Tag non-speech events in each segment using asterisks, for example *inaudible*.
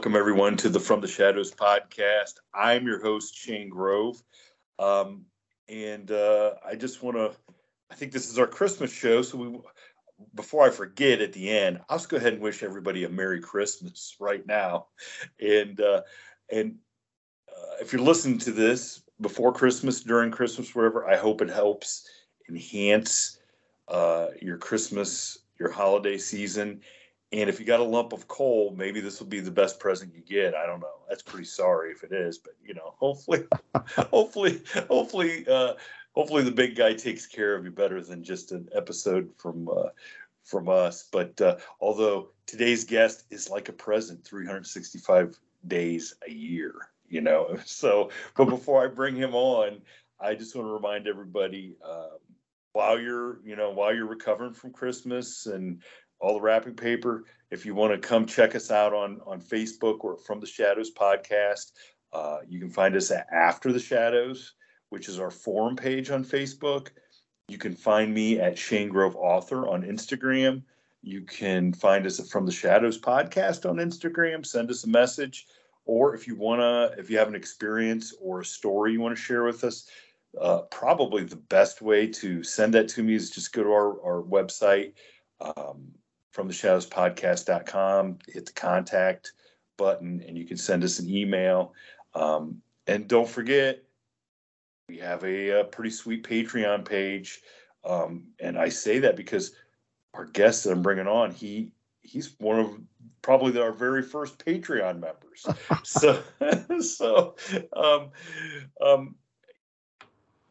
Welcome everyone to the From the Shadows podcast. I'm your host, Shane Grove. Um, and uh, I just want to, I think this is our Christmas show. So we, before I forget at the end, I'll just go ahead and wish everybody a Merry Christmas right now. And, uh, and uh, if you're listening to this before Christmas, during Christmas, wherever, I hope it helps enhance uh, your Christmas, your holiday season and if you got a lump of coal, maybe this will be the best present you get. I don't know. That's pretty sorry if it is, but you know, *laughs* hopefully, *laughs* hopefully, hopefully, uh, hopefully the big guy takes care of you better than just an episode from uh, from us. But uh, although today's guest is like a present, 365 days a year, you know. *laughs* So, but before I bring him on, I just want to remind everybody. Um, while you're you know while you're recovering from christmas and all the wrapping paper. If you want to come check us out on on Facebook or From the Shadows podcast, uh, you can find us at After the Shadows, which is our forum page on Facebook. You can find me at Shane Grove Author on Instagram. You can find us at From the Shadows podcast on Instagram. Send us a message, or if you wanna, if you have an experience or a story you want to share with us, uh, probably the best way to send that to me is just go to our, our website. Um, from the shadows podcast.com hit the contact button and you can send us an email. Um, and don't forget we have a, a pretty sweet patreon page. Um, and i say that because our guest that i'm bringing on he he's one of probably our very first patreon members. *laughs* So *laughs* so um, um,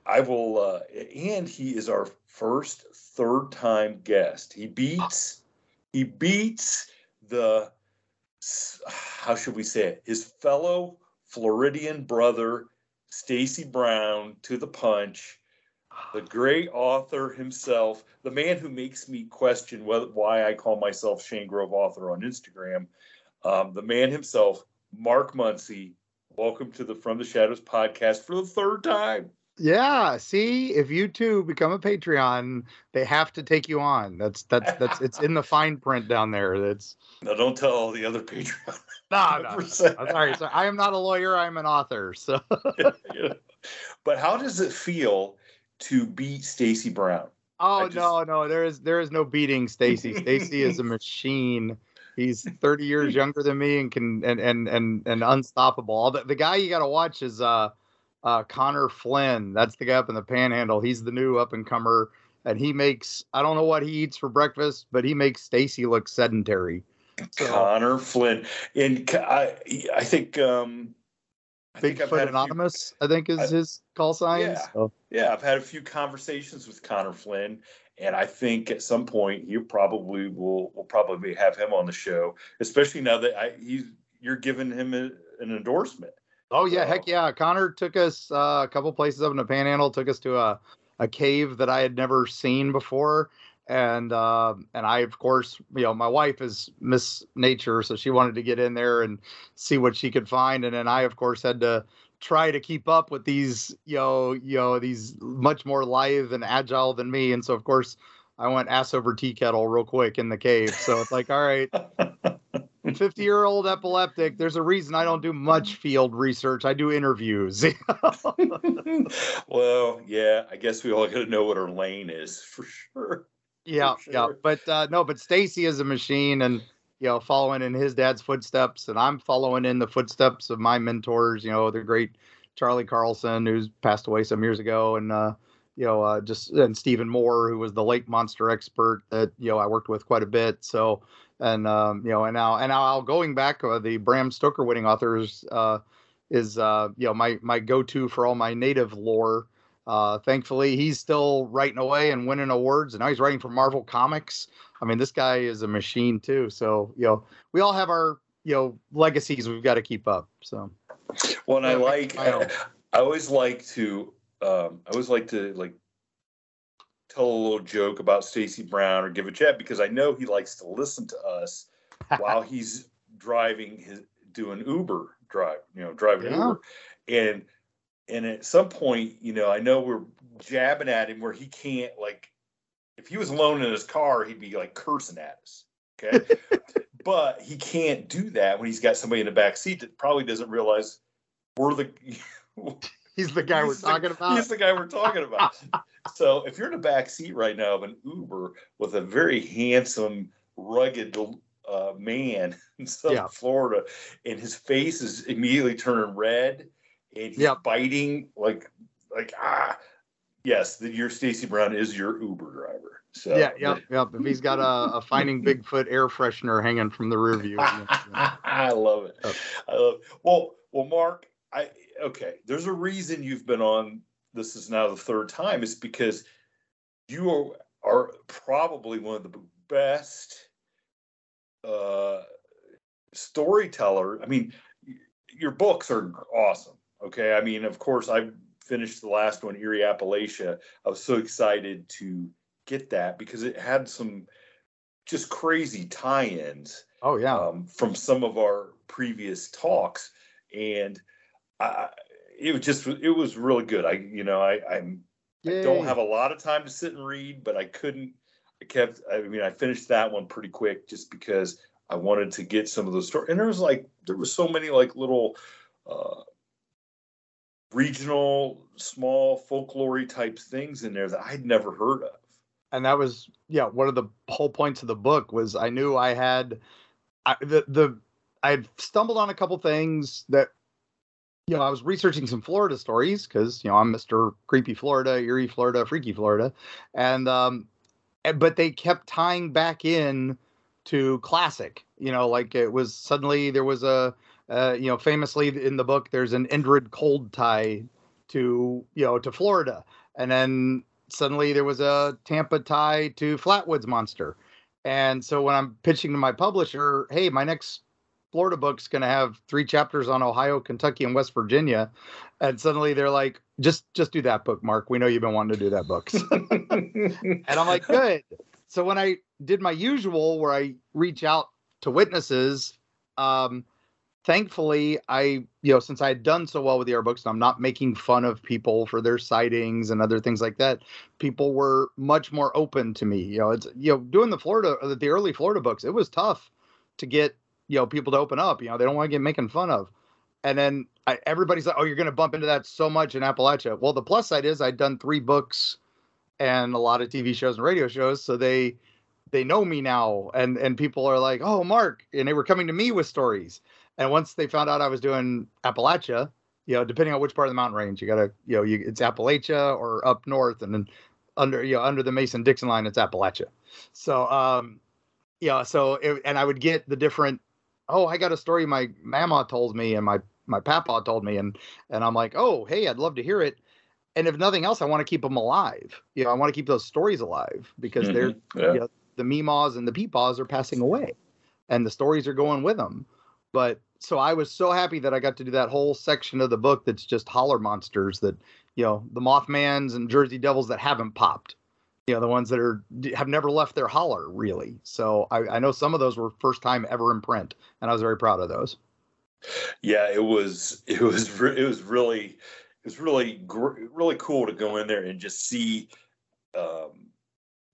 i will uh, and he is our first third time guest. He beats he beats the how should we say it his fellow floridian brother stacy brown to the punch. The great author himself the man who makes me question why i call myself shane grove author on instagram um, the man himself mark muncy welcome to the from the shadows podcast for the third time yeah, see, if you two become a Patreon, they have to take you on. That's that's that's it's in the fine print down there. That's *laughs* no, don't tell all the other Patreon. *laughs* No, no, no. sorry, sorry. I am not a lawyer. I'm an author. So, *laughs* yeah. but how does it feel to beat Stacy Brown? Oh just... no, no, there is there is no beating Stacy. Stacy is a machine. He's 30 years younger than me and can and and and and unstoppable. The, the guy you got to watch is uh uh, Connor Flynn. That's the guy up in the Panhandle. He's the new up and comer, and he makes I don't know what he eats for breakfast, but he makes Stacy look sedentary. So, Connor Flynn, and I I think um, I Bigfoot Anonymous, few, I think is I, his call sign. Yeah, so. yeah. I've had a few conversations with Connor Flynn, and I think at some point you probably will will probably have him on the show, especially now that I he's you're giving him a, an endorsement. Oh yeah, so, heck yeah! Connor took us uh, a couple places up in the Panhandle. Took us to a a cave that I had never seen before, and uh, and I of course you know my wife is Miss Nature, so she wanted to get in there and see what she could find, and then I of course had to try to keep up with these you know you know these much more lithe and agile than me, and so of course I went ass over tea kettle real quick in the cave. So it's like all right. *laughs* 50 year old epileptic. There's a reason I don't do much field research. I do interviews. *laughs* well, yeah, I guess we all got to know what our lane is for sure. Yeah, for sure. yeah. But uh, no, but Stacy is a machine and, you know, following in his dad's footsteps. And I'm following in the footsteps of my mentors, you know, the great Charlie Carlson, who's passed away some years ago. And, uh, you know, uh, just and Stephen Moore, who was the lake monster expert that you know I worked with quite a bit. So, and um, you know, and now and now going back, uh, the Bram Stoker winning authors uh, is uh, you know my my go to for all my native lore. Uh, thankfully, he's still writing away and winning awards, and now he's writing for Marvel Comics. I mean, this guy is a machine too. So you know, we all have our you know legacies we've got to keep up. So, well, and I like I, *laughs* I always like to um, I always like to like tell a little joke about Stacy Brown or give a chat because I know he likes to listen to us *laughs* while he's driving his doing Uber drive, you know, driving yeah. Uber. And and at some point, you know, I know we're jabbing at him where he can't like if he was alone in his car, he'd be like cursing at us. Okay. *laughs* but he can't do that when he's got somebody in the back seat that probably doesn't realize we're the *laughs* he's the guy we're the, talking about. He's the guy we're talking about. So if you're in the back seat right now of an Uber with a very handsome, rugged uh, man *laughs* in South yeah. Florida, and his face is immediately turning red, and he's yep. biting like like ah yes, the, your Stacy Brown is your Uber driver. So yeah, yep, yep. If he's got a, a Finding *laughs* Bigfoot air freshener hanging from the rear view, *laughs* I love it. Oh. I love. It. Well, well, Mark, I okay. There's a reason you've been on. This is now the third time. Is because you are, are probably one of the best uh, storyteller. I mean, your books are awesome. Okay, I mean, of course, I finished the last one, Eerie Appalachia. I was so excited to get that because it had some just crazy tie-ins. Oh yeah, um, from some of our previous talks, and I, it was just it was really good. I you know I I'm I don't have a lot of time to sit and read, but I couldn't. I kept. I mean, I finished that one pretty quick just because I wanted to get some of those stories. And there was like there was so many like little uh, regional, small folklore type things in there that I'd never heard of. And that was yeah one of the whole points of the book was I knew I had I, the the I had stumbled on a couple things that you know I was researching some Florida stories because you know I'm Mr. Creepy Florida, Eerie Florida, Freaky Florida, and um, but they kept tying back in to classic. You know, like it was suddenly there was a, uh, you know, famously in the book there's an Indrid cold tie to you know to Florida, and then suddenly there was a Tampa tie to Flatwoods Monster. And so when I'm pitching to my publisher, hey, my next Florida book's going to have three chapters on Ohio, Kentucky, and West Virginia, and suddenly they're like, just just do that book, Mark. We know you've been wanting to do that book. *laughs* and I'm like, good. So when I did my usual, where I reach out to witnesses, um, thankfully, I you know since I had done so well with the air books, and I'm not making fun of people for their sightings and other things like that. People were much more open to me. You know, it's you know doing the Florida the early Florida books. It was tough to get you know people to open up. You know, they don't want to get making fun of. And then I, everybody's like, "Oh, you're going to bump into that so much in Appalachia." Well, the plus side is I'd done three books and a lot of TV shows and radio shows, so they they know me now, and and people are like, "Oh, Mark," and they were coming to me with stories. And once they found out I was doing Appalachia, you know, depending on which part of the mountain range, you gotta, you know, you, it's Appalachia or up north, and then under, you know, under the Mason Dixon line, it's Appalachia. So, um, yeah, so it, and I would get the different oh, I got a story my mama told me and my my papa told me, and and I'm like, oh, hey, I'd love to hear it. And if nothing else, I want to keep them alive. You know, I want to keep those stories alive because mm-hmm. they're yeah. you know, the Meemaws and the Peepaws are passing away, and the stories are going with them. But so I was so happy that I got to do that whole section of the book that's just holler monsters that you know the Mothmans and Jersey Devils that haven't popped you know the ones that are have never left their holler really. So I, I, know some of those were first time ever in print and i was very proud of those. Yeah it was it was it was really it was really really cool to go in there and just see um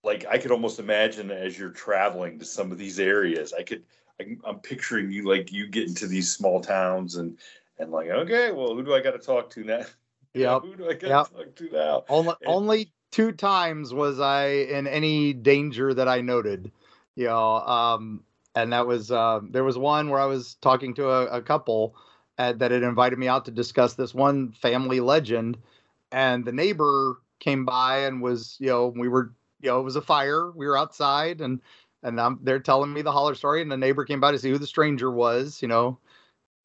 like i could almost imagine as you're traveling to some of these areas i could I, i'm picturing you like you get into these small towns and and like okay well who do i got to talk to now? *laughs* Yeah who do i got to yep. talk to now? Only, and, only two times was I in any danger that I noted. You know, um, and that was uh, there was one where I was talking to a, a couple uh, that had invited me out to discuss this one family legend, and the neighbor came by and was you know we were you know it was a fire we were outside and and I'm, they're telling me the holler story and the neighbor came by to see who the stranger was you know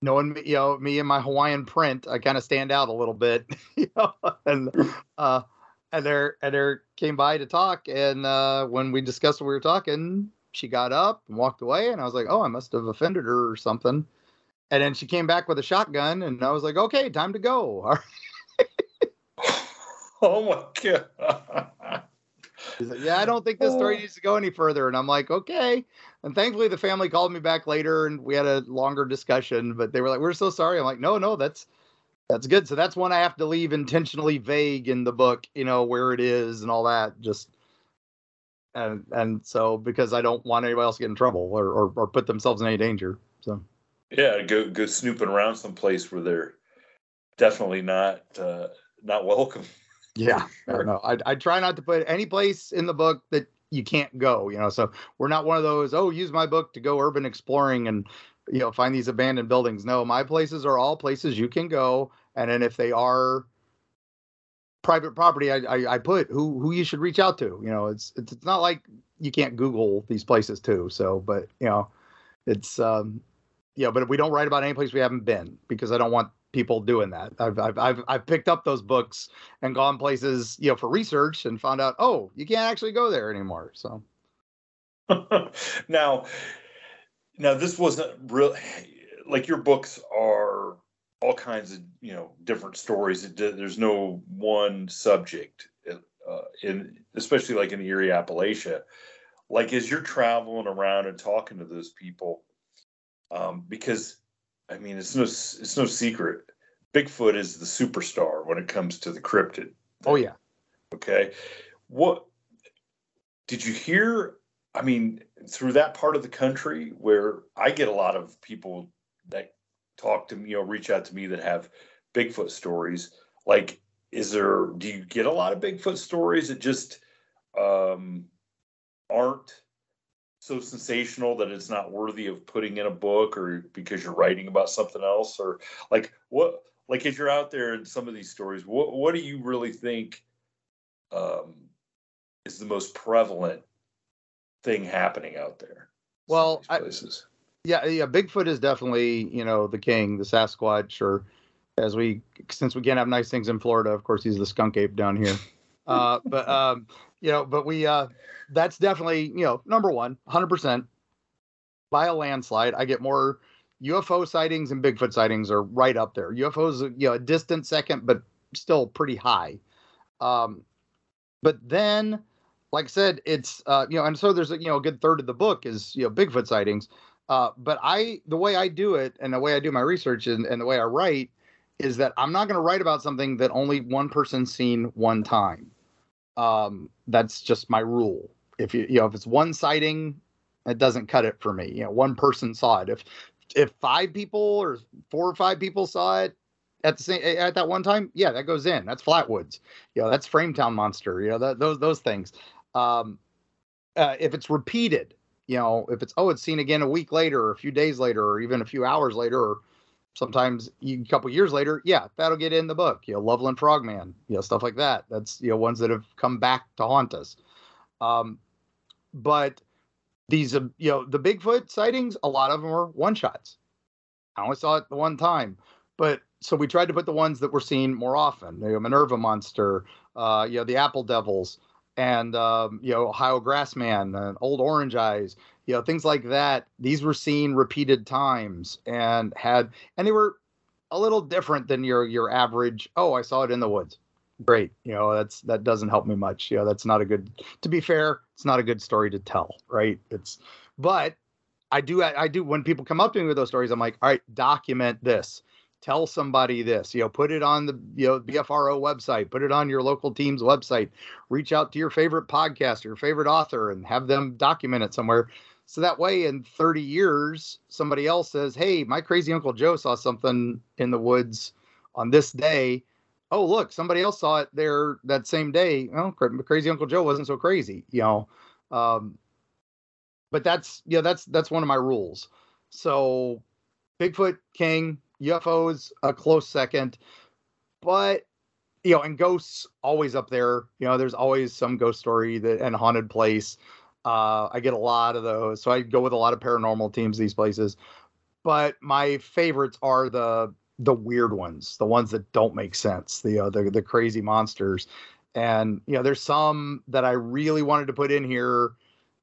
knowing you know me and my Hawaiian print I kind of stand out a little bit *laughs* you know and uh and there came by to talk and uh, when we discussed what we were talking she got up and walked away and i was like oh i must have offended her or something. And then she came back with a shotgun and i was like okay time to go. *laughs* *laughs* Oh my god. Like, yeah i don't think this story oh. needs to go any further. And i'm like okay. And thankfully the family called me back later and we had a longer discussion but they were like we're so sorry. I'm like no no that's that's good. So that's one I have to leave intentionally vague in the book, you know, where it is and all that. Just and and so because I don't want anybody else to get in trouble or, or, or put themselves in any danger. So yeah, go go snooping around someplace where they're definitely not uh, not welcome. *laughs* Yeah, no, I I try not to put any place in the book that you can't go. You know, so we're not one of those. Oh, use my book to go urban exploring and you know find these abandoned buildings. No, my places are all places you can go, and then if they are private property, I, I, I put who who you should reach out to. You know, it's, it's it's not like you can't Google these places too. So, but you know, it's um, yeah, but we don't write about any place we haven't been because I don't want people doing that. I've I've I've, I've picked up those books and gone places you know for research and found out oh you can't actually go there anymore. So *laughs* now, now this wasn't real. Like your books are all kinds of you know different stories. There's no one subject, uh, in especially like in Eerie, Appalachia. Like as you're traveling around and talking to those people, um, because I mean it's no it's no secret, Bigfoot is the superstar when it comes to the cryptid. Oh yeah. Okay. What did you hear? I mean, through that part of the country where I get a lot of people that talk to me, you know, reach out to me that have Bigfoot stories. Like, is there, do you get a lot of Bigfoot stories that just um, aren't so sensational that it's not worthy of putting in a book or because you're writing about something else? Or like, what, like, as you're out there in some of these stories, what, what do you really think um, is the most prevalent thing happening out there? Well, places? Yeah, yeah, Bigfoot is definitely you know the king, the Sasquatch, or as we since we can't have nice things in Florida, of course he's the skunk ape down here. *laughs* Uh, but um, you know, but we uh, that's definitely you know number one, hundred percent by a landslide. I get more UFO sightings and Bigfoot sightings are right up there. UFOs, you know, a distant second, but still pretty high. Um, but then, like I said, it's uh, you know, and so there's a you know a good third of the book is you know Bigfoot sightings. Uh, but I, the way I do it and the way I do my research and, and the way I write is that I'm not going to write about something that only one person's seen one time. Um, that's just my rule. If you, you know, if it's one sighting, it doesn't cut it for me. You know, one person saw it. If, if five people or four or five people saw it at the same at that one time, yeah, that goes in. That's Flatwoods. You know, that's Frametown Monster. You know, that, those those things. Um, uh, if it's repeated, you know, if it's oh, it's seen again a week later, or a few days later, or even a few hours later, or sometimes a couple years later, yeah, that'll get in the book. You know, Loveland Frogman, you know, stuff like that. That's you know ones that have come back to haunt us. Um, but these, uh, you know, the Bigfoot sightings, a lot of them are one shots. I only saw it the one time, but so we tried to put the ones that were seen more often. You know, Minerva Monster, uh, you know, the Apple Devils, and um, you know Ohio Grassman and Old Orange Eyes, you know things like that. These were seen repeated times and had and they were a little different than your your average. Oh, I saw it in the woods. Great, you know that's that doesn't help me much. You know that's not a good. To be fair, it's not a good story to tell, right? It's but I do I, I do when people come up to me with those stories, I'm like, all right, document this tell somebody this you know put it on the you know bfro website put it on your local team's website reach out to your favorite podcast your favorite author and have them document it somewhere. So that way in 30 years somebody else says hey my crazy uncle joe saw something in the woods on this day. Oh look somebody else saw it there that same day. Oh crazy uncle joe wasn't so crazy you know um, but that's yeah that's that's one of my rules. So bigfoot king UFOs a close second, but you know, and ghosts always up there. You know, there's always some ghost story that and haunted place. Uh, I get a lot of those, so I go with a lot of paranormal teams these places. But my favorites are the the weird ones, the ones that don't make sense, the uh, the the crazy monsters. And you know, there's some that I really wanted to put in here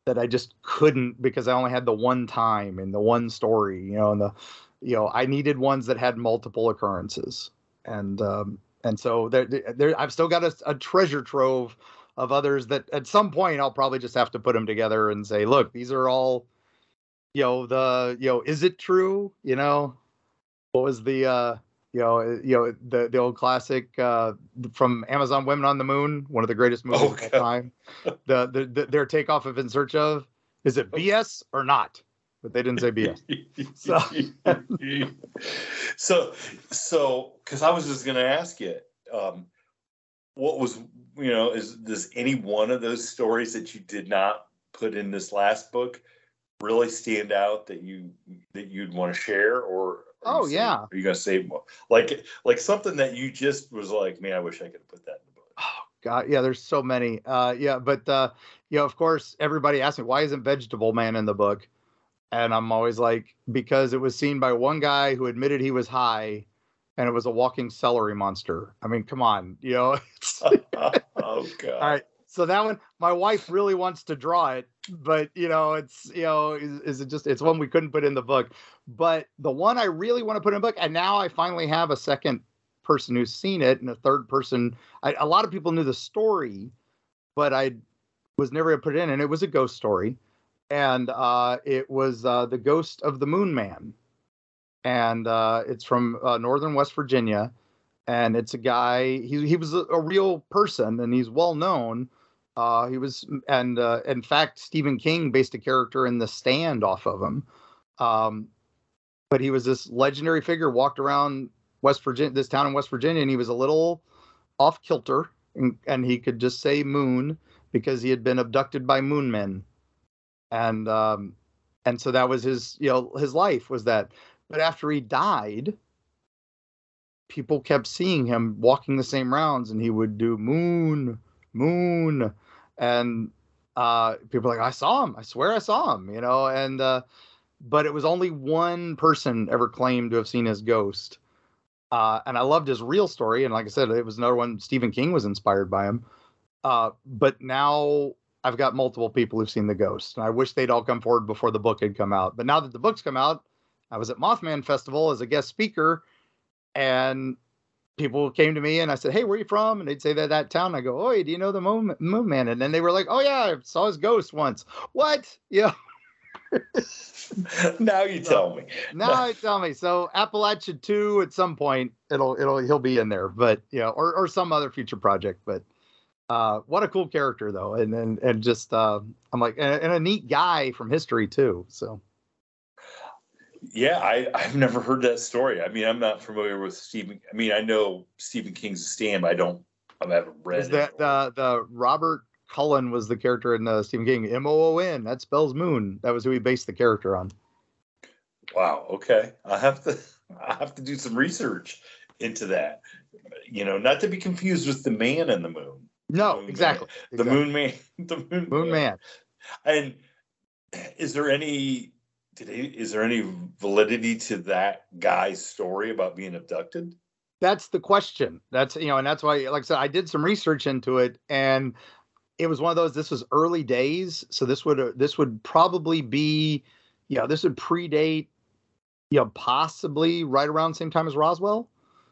that I just couldn't because I only had the one time and the one story, you know, and the you know, I needed ones that had multiple occurrences, and um, and so there, there, I've still got a, a treasure trove of others that at some point I'll probably just have to put them together and say, look, these are all, you know, the you know, is it true? You know, what was the uh You know, uh, you know the the old classic uh, from Amazon Women on the Moon, one of the greatest movies oh, of all time. The, the, the their takeoff of In Search of is it BS or not? But they didn't say BS. *laughs* so, so, so, because I was just going to ask you, um, what was you know is does any one of those stories that you did not put in this last book really stand out that you that you'd want to share or oh yeah. are you gonna say more? Like like something that you just was like man i wish i could have put that in the book. Oh god yeah there's so many. Uh yeah but uh you know of course everybody asks me why isn't vegetable man in the book and i'm always like because it was seen by one guy who admitted he was high and it was a walking celery monster. I mean, come on, you know. *laughs* *laughs* oh god. All right. So that one, my wife really wants to draw it, but you know, it's you know, is, is, it just it's one we couldn't put in the book. But the one I really want to put in book, and now I finally have a second person who's seen it, and a third person. I, a lot of people knew the story, but I was never able to put it in, and it was a ghost story, and uh, it was uh, the ghost of the Moon Man and uh, it's from uh, northern West Virginia. And it's a guy. He he was a, a real person, and he's well known. Uh, he was, and uh, in fact, Stephen King based a character in The Stand off of him. Um, but he was this legendary figure, walked around West Virginia, this town in West Virginia, and he was a little off kilter, and, and he could just say moon because he had been abducted by moon men, and um, and so that was his, you know, his life was that but after he died, people kept seeing him walking the same rounds and he would do moon, moon. And uh, people like, I saw him. I swear I saw him, you know. And, uh, but it was only one person ever claimed to have seen his ghost. Uh, and I loved his real story. And like I said, it was another one. Stephen King was inspired by him. Uh, but now I've got multiple people who've seen the ghost. And I wish they'd all come forward before the book had come out. But now that the book's come out, I was at Mothman Festival as a guest speaker, and people came to me and I said, "Hey, where are you from?" And they'd say that that town. I go, "Oh, do you know the Moon, moon Man?" And then they were like, "Oh yeah, I saw his ghost once." What? *laughs* Yeah. *laughs* now you tell me. now you tell me. So Appalachia two at some point it'll it'll he'll be in there, but you know, or or some other future project. But uh, what a cool character though, and and and just uh, I'm like and, and a neat guy from history too. So yeah, I, I've never heard that story. I mean, I'm not familiar with Stephen. I mean, I know Stephen King's a Stand, but I don't. I haven't read. Is that the the Robert Cullen was the character in the uh, Stephen King M O O N? That spells moon. That was who he based the character on. Wow. Okay, I have to. I have to do some research into that. You know, not to be confused with the Man in the Moon. No, moon exactly. The. Moon Man. *laughs* The Moon, moon man. man. And is there any did he, is there any validity to that guy's story about being abducted? That's the question. That's you know, and that's why, like I said, I did some research into it, and it was one of those. This was early days, so this would uh, this would probably be, you know, this would predate, you know, possibly right around the same time as Roswell.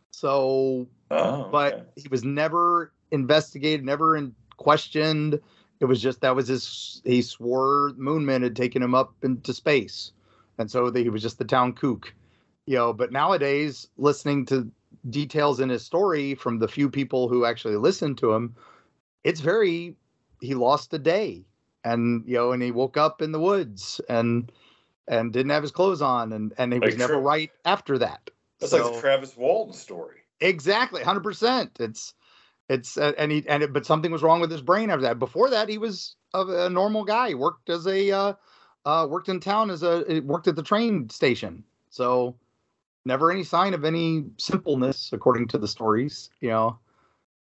So, oh, but okay. he was never investigated, never in, questioned. It was just that was his. He swore Moonman had taken him up into space and so the, he was just the town kook, you know. But nowadays, listening to details in his story from the few people who actually listened to him, it's very he lost a day, and you know, and he woke up in the woods and and didn't have his clothes on, and and he like was never right after that. That's so, like the Travis Walton story. Exactly, hundred percent. It's it's uh, and he and it, but something was wrong with his brain after that. Before that, he was a, a normal guy. He worked as a uh, uh, worked in town as a worked at the train station. So never any sign of any simpleness, according to the stories. You know,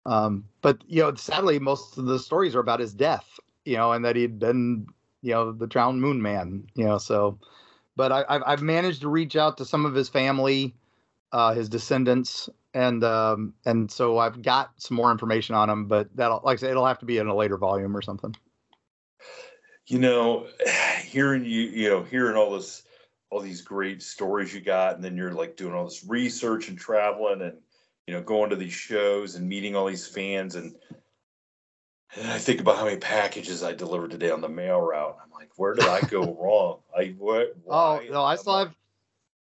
um, but you know, sadly, most of the stories are about his death. You know, and that he'd been you know the drowned moon man. You know, so. But I, I've I've managed to reach out to some of his family, uh, his descendants, and um, and so I've got some more information on him. But that'll like I say, it'll have to be in a later volume or something you know, *sighs* hearing you, you know, hearing all this, all these great stories you got, and then you're like doing all this research and traveling and, you know, going to these shows and meeting all these fans. And, and *sighs* I think about how many packages I delivered today on the mail route. I'm like, where did I go wrong? I what? Oh no, I still have,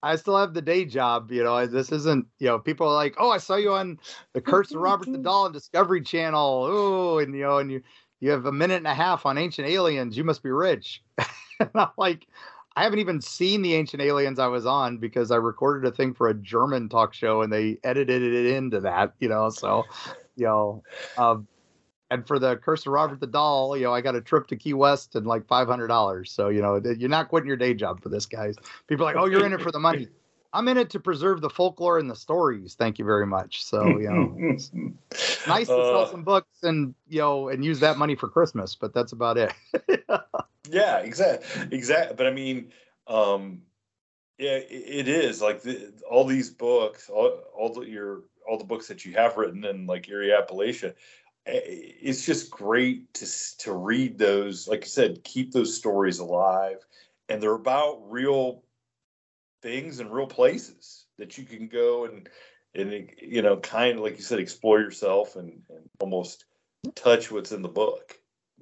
I still have the day job. You know, this isn't, you know, people are like, oh, I saw you on the Curse of Robert the Doll on Discovery Channel. Oh, and, you know, and you, you have a minute and a half on Ancient Aliens. You must be rich. *laughs* and I'm like, I haven't even seen the Ancient Aliens I was on because I recorded a thing for a German talk show and they edited it into that, you know. So, you know, um, and for the Curse of Robert the Doll, you know, I got a trip to Key West and like five hundred dollars. So you know, you're not quitting your day job for this, guys. People are like, oh, you're in it for the money. *laughs* I'm in it to preserve the folklore and the stories. Thank you very much. So you know, it's *laughs* nice to sell uh, some books and you know and use that money for Christmas, but that's about it. *laughs* yeah, exactly, exactly. But I mean, um, yeah, it, it is like the, all these books, all, all the, your all the books that you have written in like Eerie Appalachia Eh, it's just great to to read those. Like I said, keep those stories alive, and they're about real things and real places that you can go and and eh, you know, kind of like you said, explore yourself and, and almost touch what's in the book.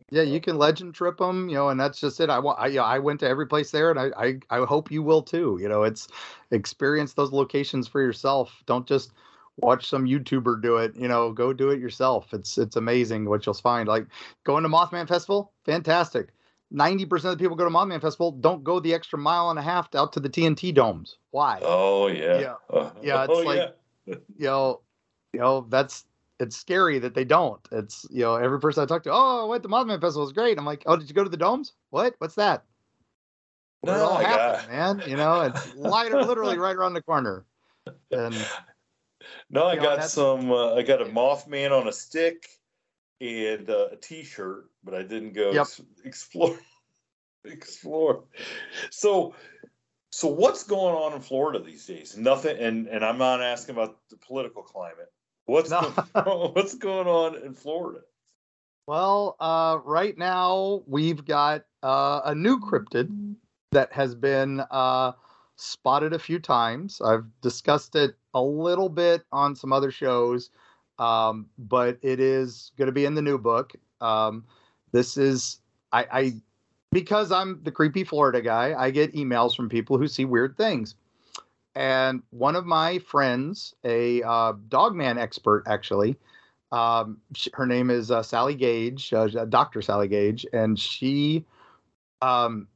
Yeah, you can legend trip them, you know, and that's just it. I want, I, you know, I went to every place there, and I, I, I hope you will too. You know, it's experience those locations for yourself. Don't just watch some YouTuber do it. You know, go do it yourself. It's it's amazing what you'll find. Like going to Mothman Festival, fantastic. Ninety percent of the people go to Mothman Festival don't go the extra mile and a half out to the TNT domes. Why? Oh yeah, yeah, uh, *laughs* yeah. It's oh, like yeah. you know, you know that's it's scary that they don't. It's you know every person I talk to, oh, I went to Mothman Festival, was great. I'm like, oh, did you go to the domes? What? What's that? No, it all happened, man. You know, it's literally right around the corner. And no, I got some. Uh, I got a Mothman on a stick and uh, a T-shirt, but I didn't go yep. ex- explore. *laughs* explore. So, so what's going on in Florida these days? Nothing. And and I'm not asking about the political climate. What's no. going, *laughs* what's going on in Florida? Well, uh, right now we've got uh, a new cryptid that has been uh, spotted a few times. I've discussed it a little bit on some other shows, um, but it is going to be in the new book. Um, this is I, I because I'm the creepy Florida guy. I get emails from people who see weird things, and one of my friends, a uh, dogman expert, actually. Um, she, her name is uh, Sally Gage, uh, Dr. Sally Gage, and she um,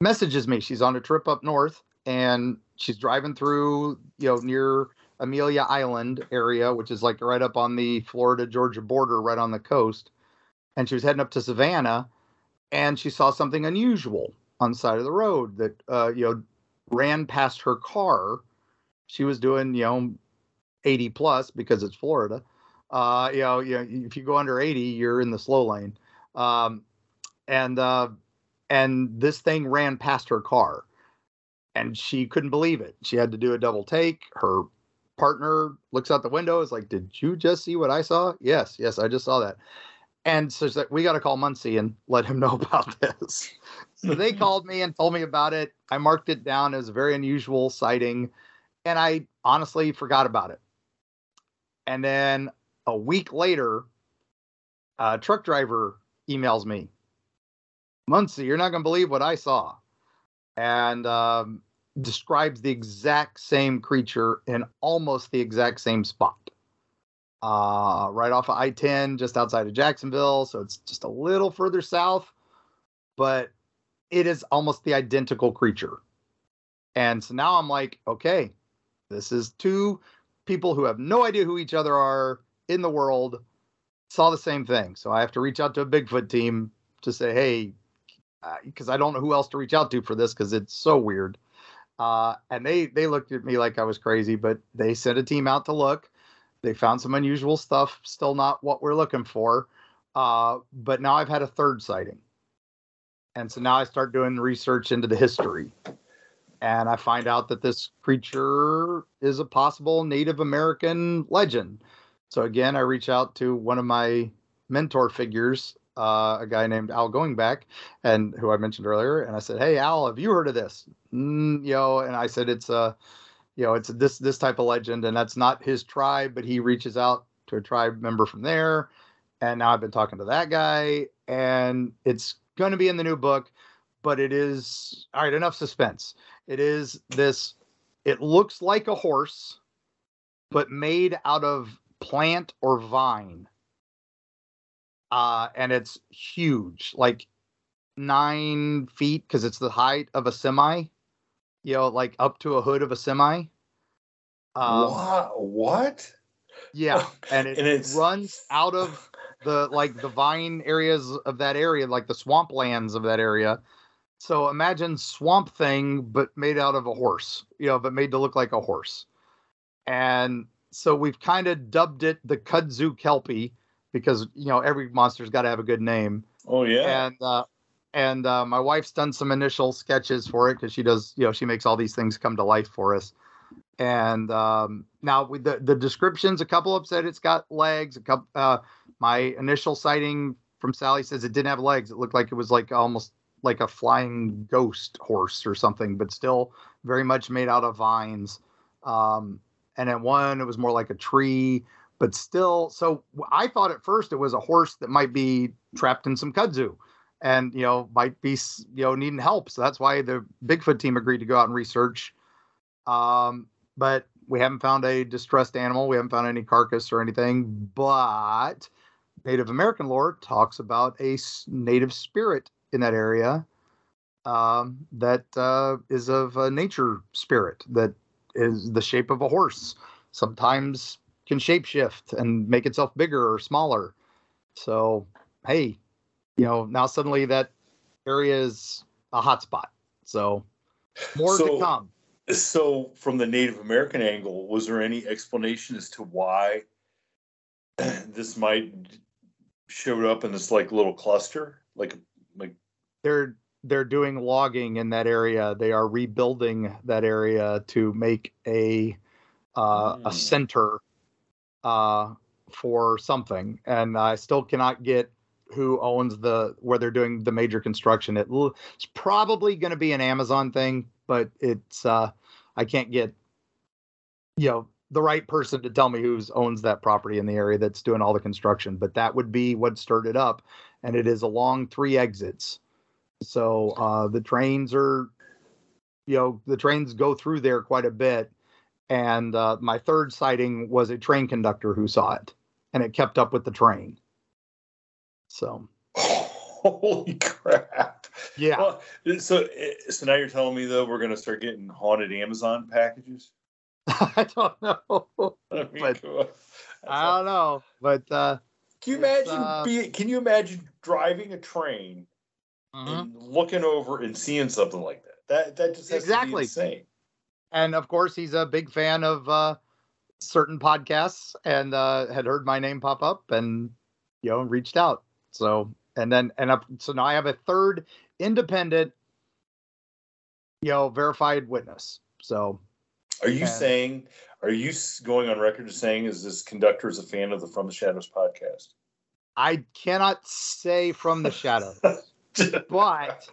messages me. She's on a trip up north, and she's driving through, you know, near Amelia Island area, which is like right up on the Florida Georgia border, right on the coast. And she was heading up to Savannah, and she saw something unusual on the side of the road that, uh, you know, ran past her car. She was doing, you know, 80 plus because it's Florida. Uh, you know, you know, if you go under 80, you're in the slow lane. Um, and uh, and this thing ran past her car and she couldn't believe it. She had to do a double take. Her partner looks out the window, is like, Did you just see what I saw? Yes, yes, I just saw that. And so she's like, We got to call Muncy and let him *laughs* know about this. so they *laughs* called me and told me about it. I marked it down as a very unusual sighting, and I honestly forgot about it. And then a week later, a truck driver emails me Muncy, you're not going to believe what I saw and um, describes the exact same creature in almost the exact same spot. Uh, right off of I 10, just outside of Jacksonville. So it's just a little further south, but it is almost the identical creature. And so now I'm like, okay, this is two people who have no idea who each other are in the world saw the same thing. So I have to reach out to a Bigfoot team to say, hey, because uh, I don't know who else to reach out to for this because it's so weird. Uh, and they they looked at me like I was crazy, but they sent a team out to look. They found some unusual stuff, still not what we're looking for. Uh, but now I've had a third sighting, and so now I start doing research into the history, and I find out that this creature is a possible Native American legend. So again, I reach out to one of my mentor figures uh, a guy named Owl Goingback, and who I mentioned earlier, and I said, "Hey, Owl, have you heard of this?" Mm, you know, and I said, "It's a, you know, it's this this type of legend, and that's not his tribe, but he reaches out to a tribe member from there, and now I've been talking to that guy, and it's going to be in the new book, but it is all right. Enough suspense. It is this it looks like a horse, but made out of plant or vine. Uh, and it's huge, like nine feet, because it's the height of a semi. You know, like up to a hood of a semi. Um, what? What? Yeah, and *laughs* it and runs out of the like the vine areas of that area, like the swamp lands of that area. So imagine Swamp Thing, but made out of a horse, you know, but made to look like a horse. And so we've kind of dubbed it the Kudzu Kelpie because you know every monster's got to have a good name. Oh yeah. And uh, and uh, my wife's done some initial sketches for it because she does, you know, she makes all these things come to life for us. And um, now with the the descriptions, a couple have said it's got legs. A couple, uh, my initial sighting from Sally says it didn't have legs. It looked like it was like almost like a flying ghost horse or something, but still very much made out of vines. Um, and then one, it was more like a tree, but still. So I thought at first it was a horse that might be trapped in some kudzu and, you know, might be, you know, needing help. So that's why the Bigfoot team agreed to go out and research. Um, but we haven't found a distressed animal. We haven't found any carcass or anything. But Native American lore talks about a native spirit in that area um, that uh, is of a nature spirit that is the shape of a horse. Sometimes can shapeshift and make itself bigger or smaller. So, hey, you know, now suddenly that area is a hotspot. So, more so, to come. So, from the Native American angle, was there any explanation as to why *clears throat* this might showed up in this like little cluster, like like they're they're doing logging in that area. They are rebuilding that area to make a uh, mm. a hmm. center uh, for something, and I still cannot get who owns the where they're doing the major construction. It, it's probably going to be an Amazon thing, but it's uh, I can't get you know the right person to tell me who owns that property in the area that's doing all the construction. But that would be what stirred it up, and it is along three exits. So uh, the trains are, you know, the trains go through there quite a bit. And uh, my third sighting was a train conductor who saw it, and it kept up with the train. So. *laughs* Holy crap! Yeah. Well, so, so now you're telling me though we're going to start getting haunted Amazon packages? *laughs* I don't know. I, mean, but, I don't know, but uh, can you imagine? Uh, be, can you imagine driving a train mm-hmm. and looking over and seeing something like that? That that just has exactly insane. And of course, he's a big fan of uh, certain podcasts, and uh, had heard my name pop up, and you know, reached out. So and then and up, so now I have a third independent, you know, verified witness. So are you and, saying? Are you going on record as saying is this conductor is a fan of the From the Shadows podcast? I cannot say from the shadows, *laughs* but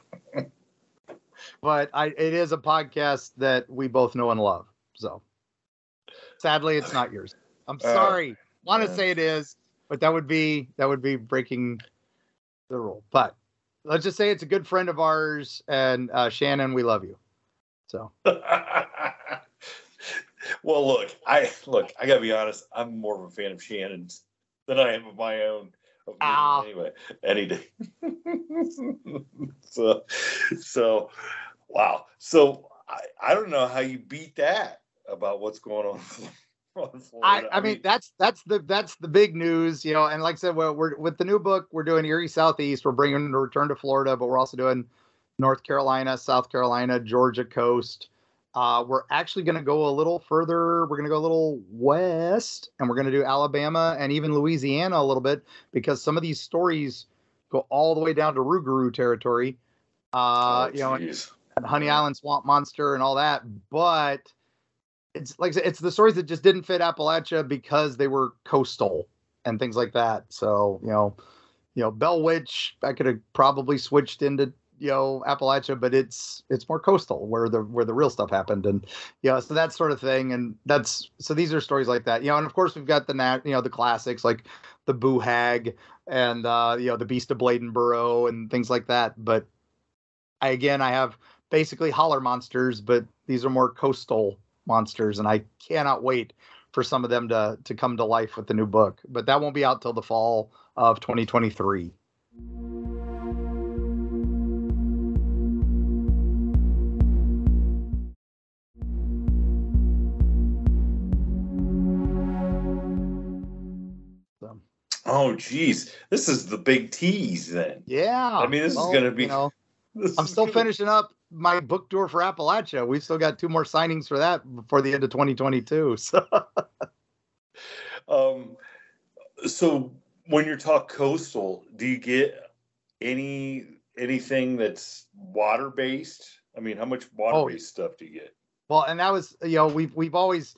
but I it is a podcast that we both know and love. So sadly, it's not yours. I'm uh, sorry. Uh, Want to say it is, but that would be that would be breaking the rule. But let's just say it's a good friend of ours, and uh, Shannon, we love you. So. *laughs* well, look, I look. I gotta be honest. I'm more of a fan of Shannon's than I am of my own. Of ah. Anyway, any day. *laughs* so, so, wow. So I, I don't know how you beat that about what's going on. *laughs* I, I, mean, that's that's the that's the big news, you know. And like I said, well, we're with the new book, we're doing Eerie Southeast. We're bringing the return to Florida, but we're also doing North Carolina, South Carolina, Georgia coast. Uh, we're actually going to go a little further. We're going to go a little west, and we're going to do Alabama and even Louisiana a little bit because some of these stories go all the way down to Rougarou territory. Uh, oh, you know, and, and Honey Island Swamp Monster and all that. But it's like it's the stories that just didn't fit Appalachia because they were coastal and things like that. So you know, you know, Bell Witch, I could have probably switched into you know Appalachia, but it's it's more coastal where the where the real stuff happened, and you know, so that sort of thing, and that's so these are stories like that, you know, and of course we've got the nat you know the classics like the Boo Hag and uh, you know the Beast of Bladenboro and things like that, but I again I have basically holler monsters, but these are more coastal monsters, and I cannot wait for some of them to to come to life with the new book. But that won't be out till the fall of 2023. Oh, geez, this is the big tease then. Yeah, I mean, this well, is going to be. You know, *laughs* I'm still finishing up my book tour for Appalachia. We've still got two more signings for that before the end of 2022. *laughs* So, um, so when you talk coastal, do you get any anything that's water based? I mean, how much water based oh, stuff do you get? Well, and that was you know we've we've always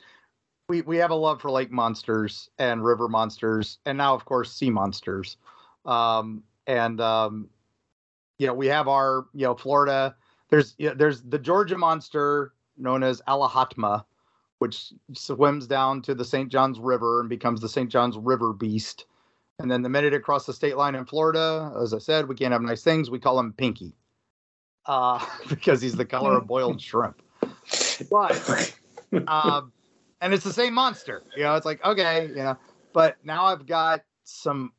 we we have a love for lake monsters and river monsters, and now of course sea monsters. Um, and um, you know we have our you know Florida. There's there's the Georgia monster known as Altamaha-ha, which swims down to the St. Johns River and becomes the St. Johns River beast. And then the minute it crosses the state line in Florida, as I said, we can't have nice things. We call him Pinky uh, *laughs* because he's the color of boiled shrimp. But um, and it's the same monster. You know, it's like okay, you know. But now I've got some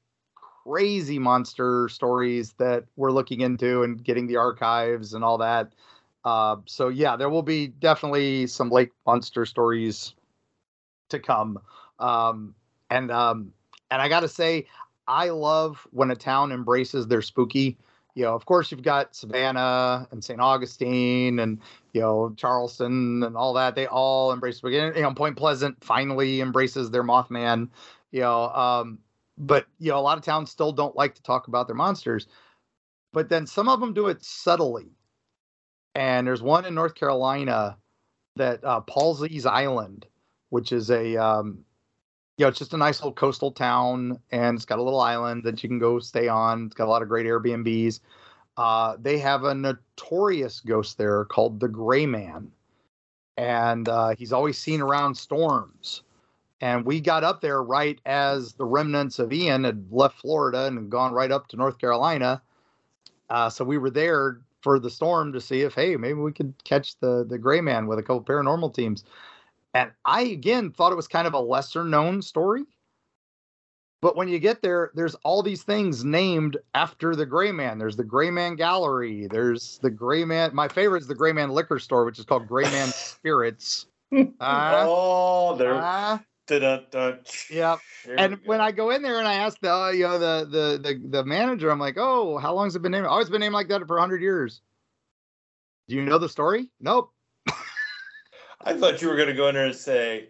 crazy monster stories that we're looking into and getting the archives and all that. Uh, so yeah, there will be definitely some lake monster stories to come. Um, and um, and I got to say, I love when a town embraces their spooky you know, of course, you've got Savannah and St. Augustine and, you know, Charleston and all that. They all embrace, you know, Point Pleasant finally embraces their Mothman, you know. Um, but, you know, a lot of towns still don't like to talk about their monsters. But then some of them do it subtly. And there's one in North Carolina that uh, Pawleys Island, which is a, um, you know, it's just a nice little coastal town, and it's got a little island that you can go stay on. It's got a lot of great Airbnbs. Uh, they have a notorious ghost there called the Gray Man, and uh, he's always seen around storms. And we got up there right as the remnants of Ian had left Florida and gone right up to North Carolina. Uh, so we were there for the storm to see if, hey, maybe we could catch the the Gray Man with a couple paranormal teams. And I again thought it was kind of a lesser known story. But when you get there, there's all these things named after the Gray Man. There's the Gray Man Gallery. There's the Gray Man. My favorite is the Gray Man Liquor Store, which is called Gray Man *laughs* Spirits. *laughs* Uh, oh, there. Uh, Da-da-da. Yeah. and when I go in there and I ask the uh, you know the, the the the manager, I'm like, oh, how long's it been named? Oh, it's been named like that for hundred years. Do you know the story? Nope. *laughs* I thought you were going to go in there and say,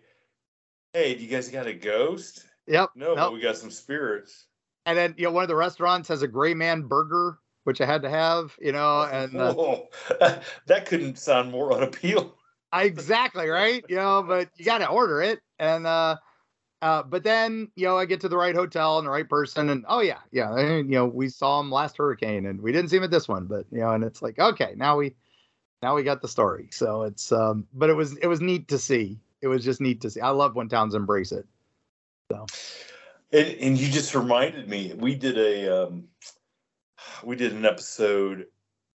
"Hey, do you guys got a ghost?" Yep. No, nope. but we got some spirits. And then you know, one of the restaurants has a gray man burger, which I had to have. You know, and uh, *laughs* *laughs* that couldn't sound more unappealing. Exactly right. You know, but you got to order it, and uh, uh, but then you know, I get to the right hotel and the right person, and oh yeah, yeah, you know, we saw him last hurricane, and we didn't see him at this one, but you know, and it's like okay, now we now we got the story. So it's um but it was it was neat to see. It was just neat to see. I love when towns embrace it. So and, and you just reminded me, we did a um we did an episode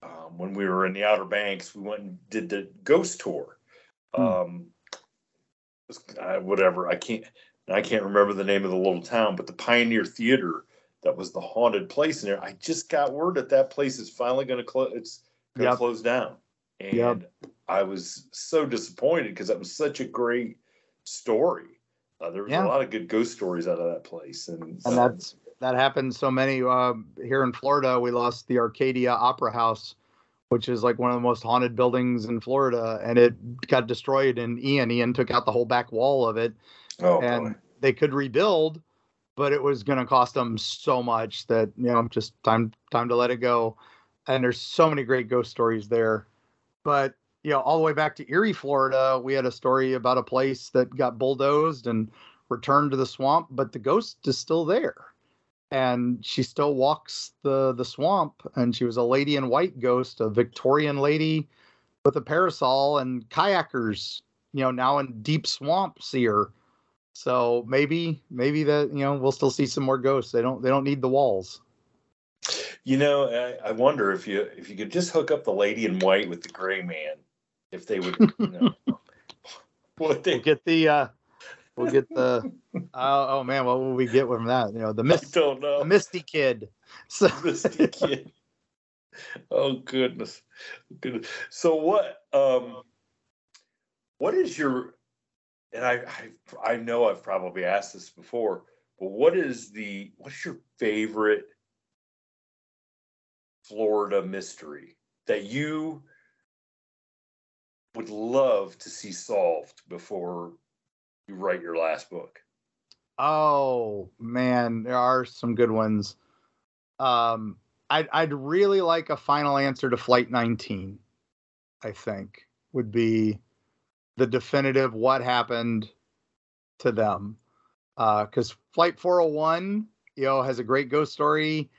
um, when we were in the Outer Banks. We went and did the ghost tour. Hmm. Um uh, whatever. I can't I can't remember the name of the little town, but the Pioneer Theater that was the haunted place in there. I just got word that that place is finally going to close. It's going to yep. close down and yep. I was so disappointed because that was such a great story. Uh, there was yeah. a lot of good ghost stories out of that place, and and that's that happened so many. Uh, here in Florida, we lost the Arcadia Opera House, which is like one of the most haunted buildings in Florida, and it got destroyed. And Ian, Ian took out the whole back wall of it, oh, and boy. they could rebuild, but it was going to cost them so much that you know just time time to let it go. And there's so many great ghost stories there but you know, all the way back to Eerie, Florida, we had a story about a place that got bulldozed and returned to the swamp, but the ghost is still there. And she still walks the the swamp, and she was a lady in white ghost, a Victorian lady with a parasol, and kayakers, you know, now in deep swamp see her. So maybe maybe that you know we'll still see some more ghosts. They don't they don't need the walls. You know, I, I, wonder if you if you could just hook up the lady in white with the gray man, if they would, you know, *laughs* we'll get the uh, we'll get the *laughs* oh, oh man, what will we get from that? You know, the Misty, don't know. the Misty Kid. So *laughs* Misty Kid. Oh goodness, goodness. So what? Um, what is your? And I, I, I know I've probably asked this before, but what is the? What's your favorite Florida mystery that you would love to see solved before you write your last book? Oh man, there are some good ones. Um, I'd I'd really like a final answer to Flight 19. I think would be the definitive what happened to them. Because uh, Flight 401, you know, has a great ghost story,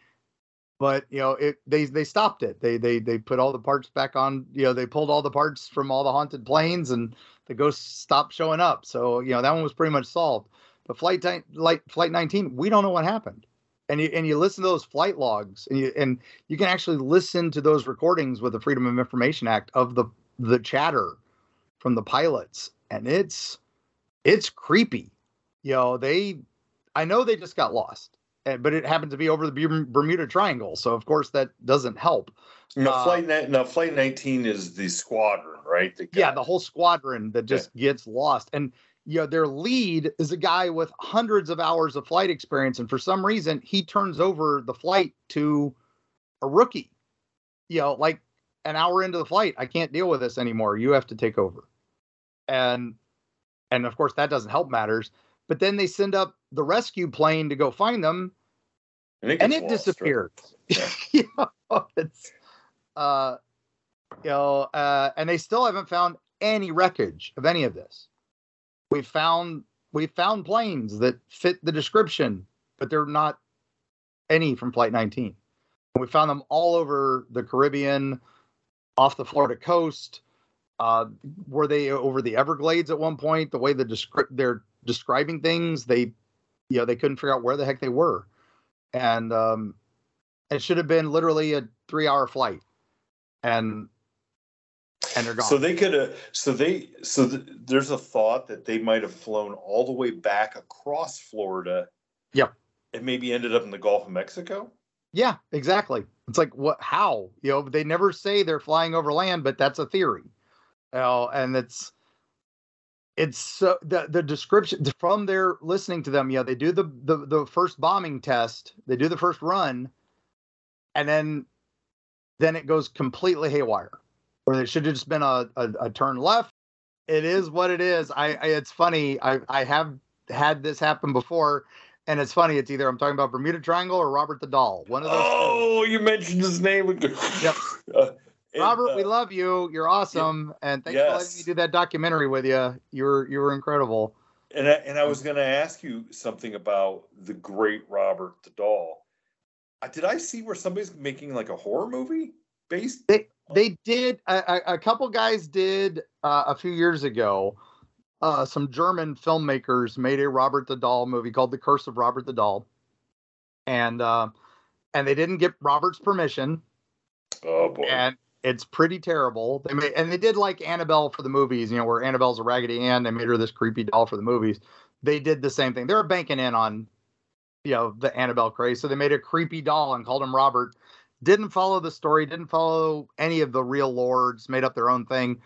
but you know, it they they stopped it. They they they put all the parts back on. You know, they pulled all the parts from all the haunted planes, and the ghosts stopped showing up. So you know, that one was pretty much solved. But flight like flight 19, we don't know what happened. And you and you listen to those flight logs, and you and you can actually listen to those recordings with the Freedom of Information Act of the the chatter from the pilots, and it's it's creepy. You know, they I know they just got lost but it happened to be over the Bermuda Triangle, so of course that doesn't help. Now, uh, flight now flight 19 is the squadron, right? The yeah, the whole squadron that just yeah. gets lost, and you know their lead is a guy with hundreds of hours of flight experience, and for some reason he turns over the flight to a rookie. You know, like an hour into the flight, I can't deal with this anymore. You have to take over, and and of course that doesn't help matters. But then they send up the rescue plane to go find them, and it, and it lost, disappeared. Right? Yeah. *laughs* you know, it's uh, you know, uh, and they still haven't found any wreckage of any of this. We found we found planes that fit the description, but they're not any from Flight 19. We found them all over the Caribbean, off the Florida coast. Uh, were they over the Everglades at one point? The way the descri- they're describing things, they, you know, they couldn't figure out where the heck they were and um, it should have been literally a three-hour flight, and and they're gone. So they could have. So they. So th- there's a thought that they might have flown all the way back across Florida. Yep. And maybe ended up in the Gulf of Mexico. Yeah, exactly. It's like what? How? You know, they never say they're flying over land, but that's a theory. You know, and it's it's so the the description from their listening to them. Yeah, they do the the the first bombing test. They do the first run, and then then it goes completely haywire. Or it should have just been a, a, a turn left. It is what it is. I, I it's funny. I I have had this happen before. And it's funny. It's either I'm talking about Bermuda Triangle or Robert the Doll. One of those. Oh, two. you mentioned his name. yep. *laughs* Uh, Robert, uh, we love you. You're awesome, yeah, and thanks yes. for letting me do that documentary with you. You were you were incredible. And I, and I was going to ask you something about the great Robert the Doll. Uh, did I see where somebody's making like a horror movie based? They they did. A, a couple guys did uh, a few years ago. Uh, some German filmmakers made a Robert the Doll movie called The Curse of Robert the Doll, and uh, and they didn't get Robert's permission. Oh boy! And it's pretty terrible. They made and they did like Annabelle for the movies, you know, where Annabelle's a Raggedy Ann. They made her this creepy doll for the movies. They did the same thing. They were banking in on, you know, the Annabelle craze. So they made a creepy doll and called him Robert. Didn't follow the story. Didn't follow any of the real lords. Made up their own thing.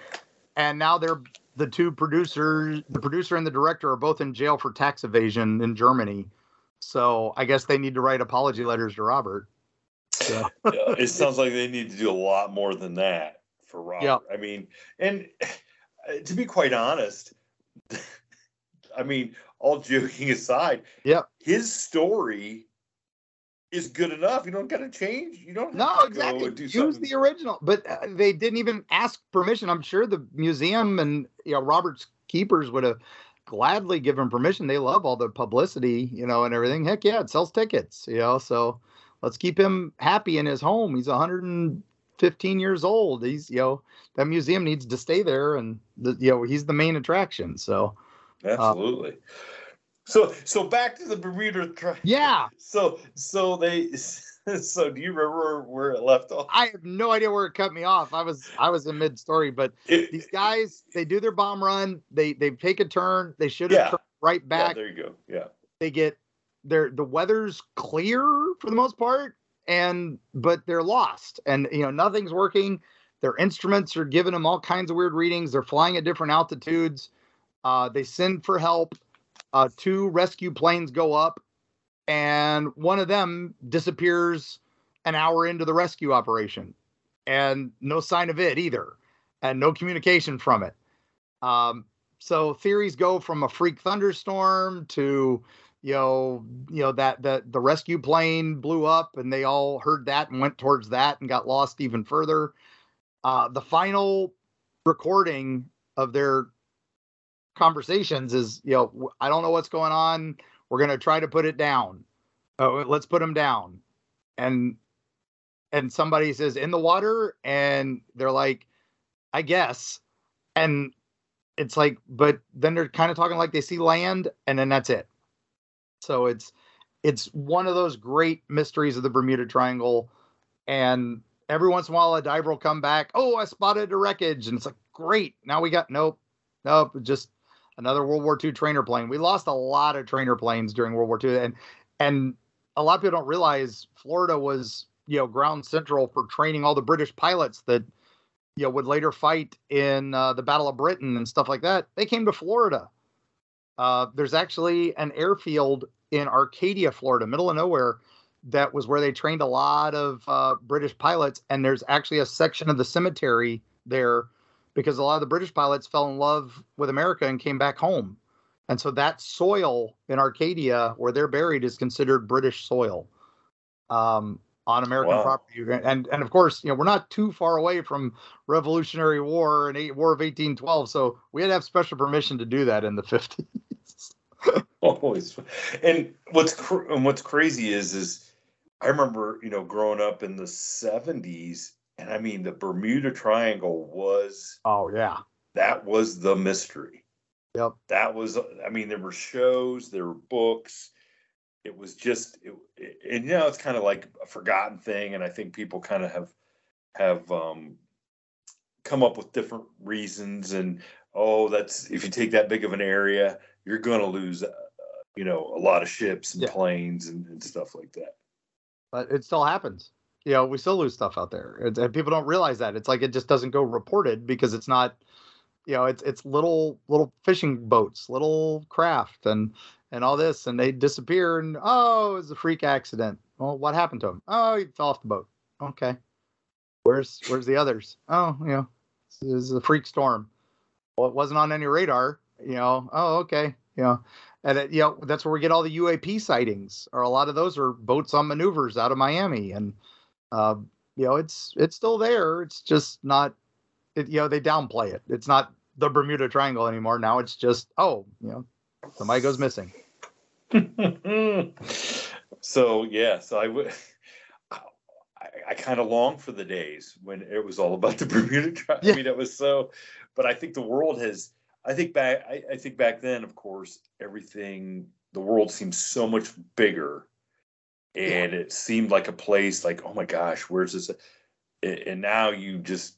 And now they're the two producers, the producer and the director, are both in jail for tax evasion in Germany. So I guess they need to write apology letters to Robert. *laughs* yeah, it sounds like they need to do a lot more than that for Robert. Yeah. I mean, and uh, to be quite honest, *laughs* I mean, all joking aside, yeah, his story is good enough. You don't got to change. You don't. No, exactly. Use something. the original, but uh, they didn't even ask permission. I'm sure the museum and you know Robert's keepers would have gladly given permission. They love all the publicity, you know, and everything. Heck yeah, it sells tickets, you know. So let's keep him happy in his home. He's 115 years old. He's you know that museum needs to stay there, and the, you know he's the main attraction. So absolutely. Uh, so so back to the Bermuda. yeah. So so they *laughs* so do you remember where it left off? I have no idea where it cut me off. I was I was in mid story, but it, these guys they do their bomb run. They they take a turn. They should have yeah. turned right back. Yeah, there you go. Yeah. They get their the weather's clear for the most part, and but they're lost, and you know nothing's working. Their instruments are giving them all kinds of weird readings. They're flying at different altitudes. Uh, they send for help. Uh, two rescue planes go up and one of them disappears an hour into the rescue operation and no sign of it either and no communication from it um, so theories go from a freak thunderstorm to you know you know that that the rescue plane blew up and they all heard that and went towards that and got lost even further uh, the final recording of their conversations is you know i don't know what's going on we're to try to put it down. Oh, let's put them down. And and somebody says in the water and they're like I guess. And it's like but then they're kind of talking like they see land and then that's it. So it's it's one of those great mysteries of the Bermuda Triangle and every once in a while a diver will come back, "Oh, I spotted a wreckage." And it's like, "Great. Now we got nope. Nope, just another World War II trainer plane. We lost a lot of trainer planes during World War II, and and a lot of people don't realize Florida was you know ground central for training all the British pilots that you know would later fight in uh, the Battle of Britain and stuff like that. They came to Florida. Uh, there's actually an airfield in Arcadia, Florida, middle of nowhere. That was where they trained a lot of uh, British pilots, and there's actually a section of the cemetery there because a lot of the British pilots fell in love with America and came back home. And so that soil in Arcadia where they're buried is considered British soil um, on American wow. property. And and of course, you know, we're not too far away from Revolutionary War and War of 1812, so we had to have special permission to do that in the 50s. Always. *laughs* And what's cr- and what's crazy is is I remember, you know, growing up in the 70s and I mean, the Bermuda Triangle was. Oh, yeah. That was the mystery. Yep. That was, I mean, there were shows, there were books. It was just, it, it, and you know, it's kind of like a forgotten thing. And I think people kind of have, have, um, come up with different reasons. And, oh, that's, if you take that big of an area, you're going to lose, uh, you know, a lot of ships and yeah. planes and, and stuff like that. But it still happens you know, we still lose stuff out there, and people don't realize that. It's like it just doesn't go reported because it's not, you know, it's it's little little fishing boats, little craft, and and all this, and they disappear, and oh, it was a freak accident. Well, what happened to him? Oh, he fell off the boat. Okay, where's where's the others? Oh, you know, this is a freak storm. Well, it wasn't on any radar. You know, oh, okay, you know, and it, you know that's where we get all the UAP sightings, or a lot of those are boats on maneuvers out of Miami, and uh, you know, it's it's still there. It's just not. It, you know, they downplay it. It's not the Bermuda Triangle anymore. Now it's just oh, you know, somebody goes missing. *laughs* so yeah, so I would. I, I kind of long for the days when it was all about the *laughs* Bermuda Triangle. Yeah. I mean, it was so, but I think the world has. I think back. I, I think back then, of course, everything. The world seems so much bigger and it seemed like a place like oh my gosh where's this and now you just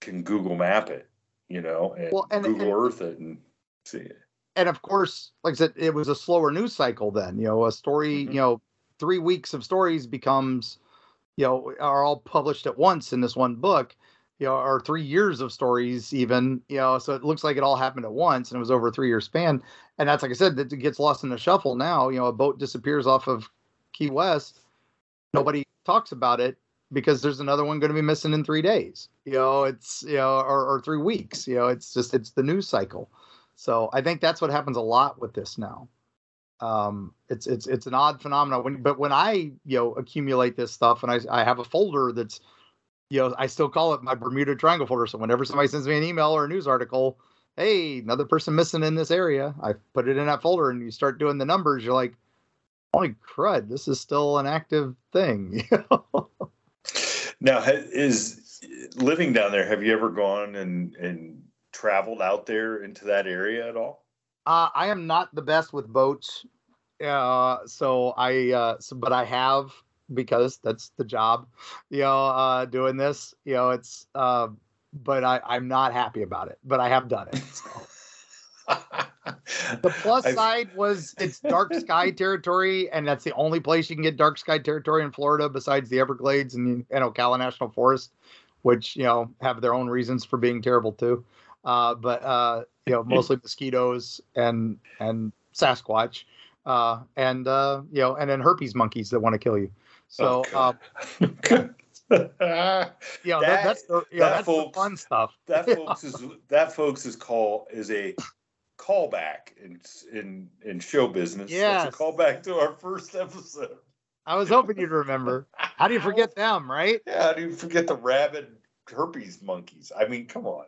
can google map it you know and, well, and google and, earth it and see it and of course like i said it was a slower news cycle then you know a story mm-hmm. you know three weeks of stories becomes you know are all published at once in this one book you know or three years of stories even you know so it looks like it all happened at once and it was over a three year span and that's like i said that gets lost in the shuffle now you know a boat disappears off of Key West, nobody talks about it because there's another one going to be missing in three days. You know, it's you know, or, or three weeks. You know, it's just it's the news cycle. So I think that's what happens a lot with this now. Um, it's it's it's an odd phenomenon. When but when I you know accumulate this stuff and I I have a folder that's you know I still call it my Bermuda Triangle folder. So whenever somebody sends me an email or a news article, hey, another person missing in this area, I put it in that folder and you start doing the numbers. You're like, holy crud, this is still an active thing. *laughs* now, is living down there, have you ever gone and, and traveled out there into that area at all? Uh, I am not the best with boats. Uh, so I, uh, so, but I have, because that's the job, you know, uh, doing this. You know, it's, uh, but I, I'm not happy about it, but I have done it. So. *laughs* the plus I've... side was it's dark sky *laughs* territory, and that's the only place you can get dark sky territory in Florida besides the Everglades and, and Ocala National Forest, which, you know, have their own reasons for being terrible too. Uh, but, uh, you know, mostly *laughs* mosquitoes and, and Sasquatch uh, and uh, you know, and then herpes monkeys that want to kill you. So, oh, uh, *laughs* you know, that, that's the, know, that that's folks, the fun stuff. That *laughs* folks is that folks is call is a callback in in in show business. Yeah, a callback to our first episode. I was hoping you'd remember. How do you forget them, right? Yeah, how do you forget the rabid herpes monkeys? I mean, come on.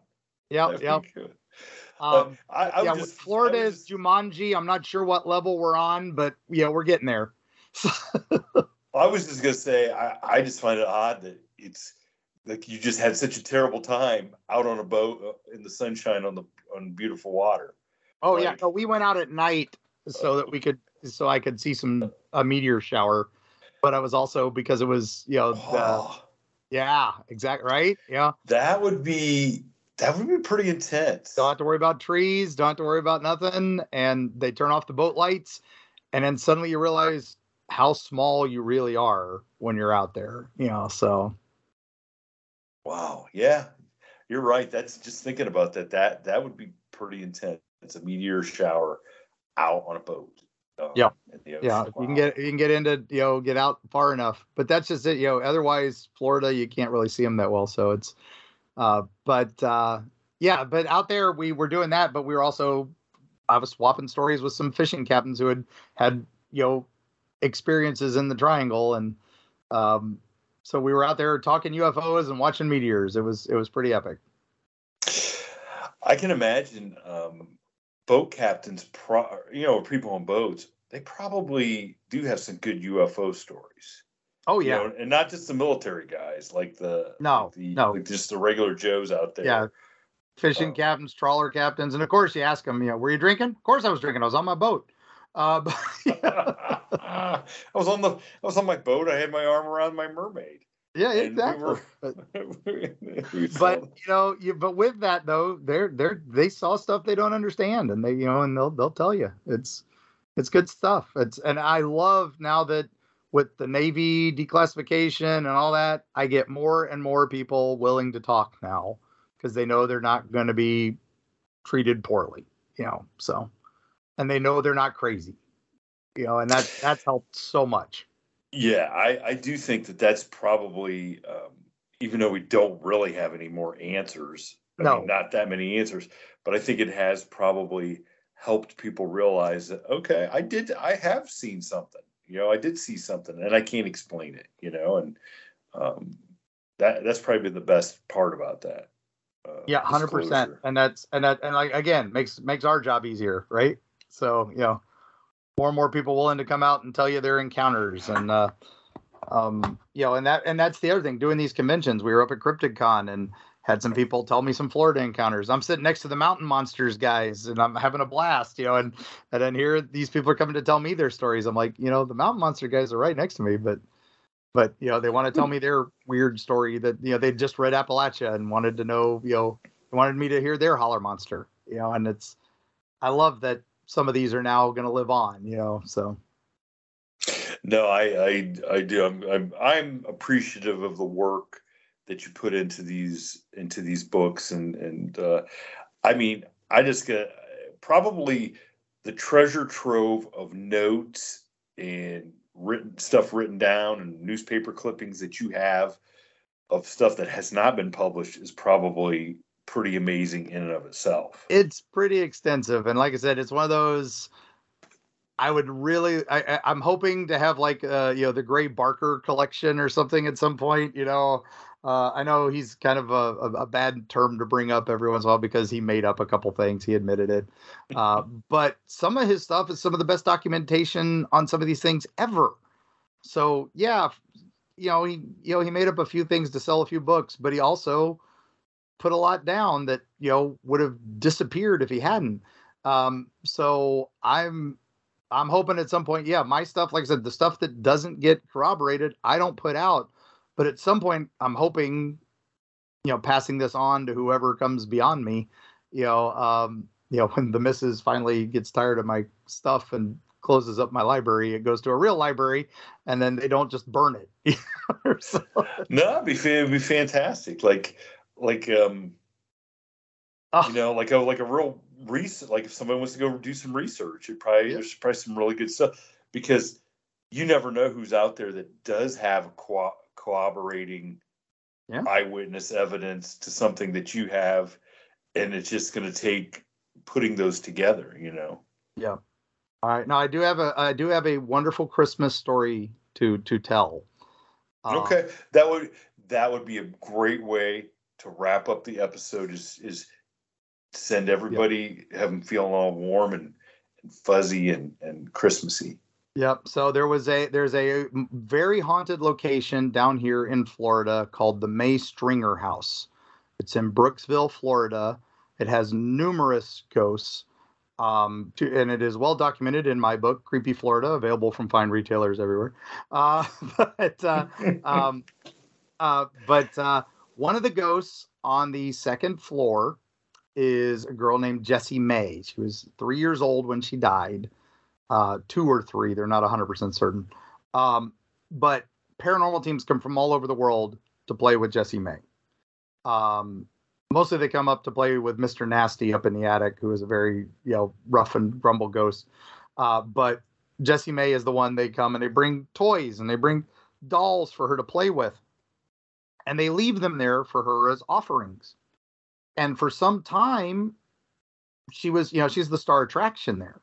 Yep, yep. Um, I, I yeah, just, Florida is Jumanji. I'm not sure what level we're on, but yeah, we're getting there. *laughs* I was just gonna say, I, I just find it odd that it's like you just had such a terrible time out on a boat uh, in the sunshine on the on beautiful water. Oh like, yeah, no, we went out at night so that we could so I could see some a meteor shower, but I was also because it was you know oh, the, yeah exactly right yeah that would be that would be pretty intense. Don't have to worry about trees. Don't have to worry about nothing. And they turn off the boat lights, and then suddenly you realize how small you really are when you're out there. You know, so. Wow. Yeah, you're right. That's just thinking about that. That that would be pretty intense. It's a meteor shower out on a boat. Um, yeah. Yeah. Wow. You can get you can get into you know get out far enough, but that's just it. You know, otherwise Florida you can't really see them that well. So it's uh, but uh, yeah, but out there we were doing that, but we were also I was swapping stories with some fishing captains who had had you know experiences in the triangle, and um, so we were out there talking UFOs and watching meteors. It was it was pretty epic. I can imagine um, boat captains, pro- you know, people on boats. They probably do have some good UFO stories. Oh yeah, you know, and not just the military guys, like the no, the, no, like just the regular Joes out there. Yeah, fishing uh, captains, trawler captains, and of course you ask them, you know, were you drinking? Of course I was drinking. I was on my boat. Uh, but, *laughs* I was on the, I was on my boat. I had my arm around my mermaid. Yeah, exactly. *laughs* We were, but, but *laughs* you know, you, but with that though, they're they're they saw stuff they don't understand, and they you know, and they'll they'll tell you it's it's good stuff. It's and I love now that with the Navy declassification and all that, I get more and more people willing to talk now because they know they're not going to be treated poorly, you know. So, and they know they're not crazy, you know, and that that's helped so much. Yeah, I I do think that that's probably um, even though we don't really have any more answers. I no, mean, not that many answers, but I think it has probably helped people realize that okay, I did, I have seen something you know, I did see something and I can't explain it, you know, and um, that that's probably the best part about that. Uh, yeah, hundred percent. And that's and that and like again makes makes our job easier, right? So you know, more and more people willing to come out and tell you their encounters and uh, um, you know, and that and that's the other thing. Doing these conventions, we were up at CryptidCon and had some people tell me some Florida encounters. I'm sitting next to the mountain monsters guys and I'm having a blast, you know, and and then here these people are coming to tell me their stories. I'm like, you know, the mountain monster guys are right next to me, but but you know, they want to tell hmm. me their weird story that you know they just read Appalachia and wanted to know, you know, they wanted me to hear their holler monster, you know, and it's I love that some of these are now going to live on, you know, so no, I I I do. I'm I'm I'm appreciative of the work that you put into these into these books and and uh, I mean I just get probably the treasure trove of notes and written stuff written down and newspaper clippings that you have of stuff that has not been published is probably pretty amazing in and of itself. It's pretty extensive, and like I said, it's one of those. I would really, I, I'm hoping to have like, uh, you know, the Gray Barker collection or something at some point. You know, uh, I know he's kind of a, a, a, bad term to bring up every once in a while because he made up a couple things. He admitted it. Uh, *laughs* but some of his stuff is some of the best documentation on some of these things ever. So yeah, you know he you know he made up a few things to sell a few books, but he also put a lot down that you know would have disappeared if he hadn't. Um, so I'm I'm hoping at some point, yeah, my stuff, like I said, the stuff that doesn't get corroborated, I don't put out. But at some point, I'm hoping, you know, passing this on to whoever comes beyond me, you know, um, you know, *laughs* when the missus finally gets tired of my stuff and closes up my library, it goes to a real library, and then they don't just burn it. *laughs* so, no, it'd be, it'd be fantastic. Like, like, um, oh. you know, like a like a real recent. Like if somebody wants to go do some research, it probably yeah. there's probably some really good stuff because you never know who's out there that does have a co- corroborating yeah. eyewitness evidence to something that you have, and it's just going to take putting those together. You know. Yeah. All right. Now I do have a I do have a wonderful Christmas story to to tell. Um, okay, that would that would be a great way to wrap up the episode. Is is send everybody yep. have them feeling all warm and, and fuzzy and and Christmassy. Yep. So there was a there's a very haunted location down here in Florida called the May Stringer House. It's in Brooksville, Florida. It has numerous ghosts. Um, to, and it is well documented in my book, Creepy Florida, available from fine retailers everywhere. Uh, *laughs* but uh, *laughs* um, uh, but uh, one of the ghosts on the second floor is a girl named Jessie May. She was three years old when she died, uh, two or three. They're not 100% certain. Um, but paranormal teams come from all over the world to play with Jesse May. Um, mostly they come up to play with Mr. Nasty up in the attic, who is a very you know rough and grumble ghost. Uh, but Jesse May is the one they come and they bring toys and they bring dolls for her to play with, and they leave them there for her as offerings. And for some time, she was you know she's the star attraction there.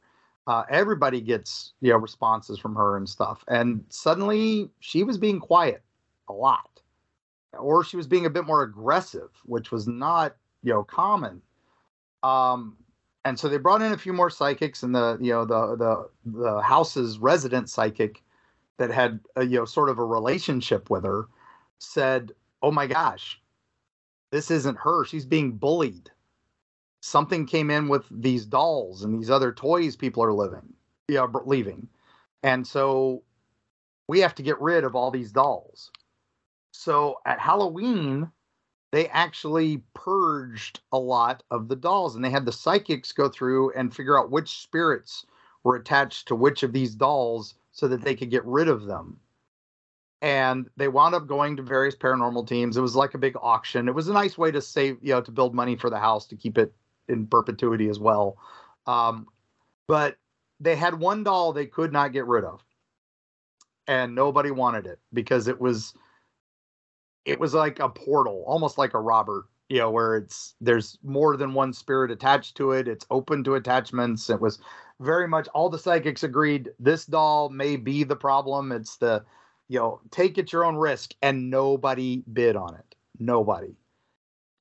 Uh, everybody gets you know responses from her and stuff, and suddenly she was being quiet a lot or she was being a bit more aggressive, which was not you know common. Um, and so they brought in a few more psychics, and the you know the the the house's resident psychic that had a, you know sort of a relationship with her said, "Oh my gosh, this isn't her. She's being bullied. Something came in with these dolls and these other toys people are living, yeah, leaving, and so we have to get rid of all these dolls." So at Halloween, they actually purged a lot of the dolls and they had the psychics go through and figure out which spirits were attached to which of these dolls so that they could get rid of them. And they wound up going to various paranormal teams. It was like a big auction. It was a nice way to save, you know, to build money for the house to keep it in perpetuity as well. Um, but they had one doll they could not get rid of. And nobody wanted it because it was it was like a portal, almost like a Robert, you know, where it's there's more than one spirit attached to it. It's open to attachments. It was very much all the psychics agreed this doll may be the problem. It's the, you know, take at your own risk, and nobody bid on it. Nobody.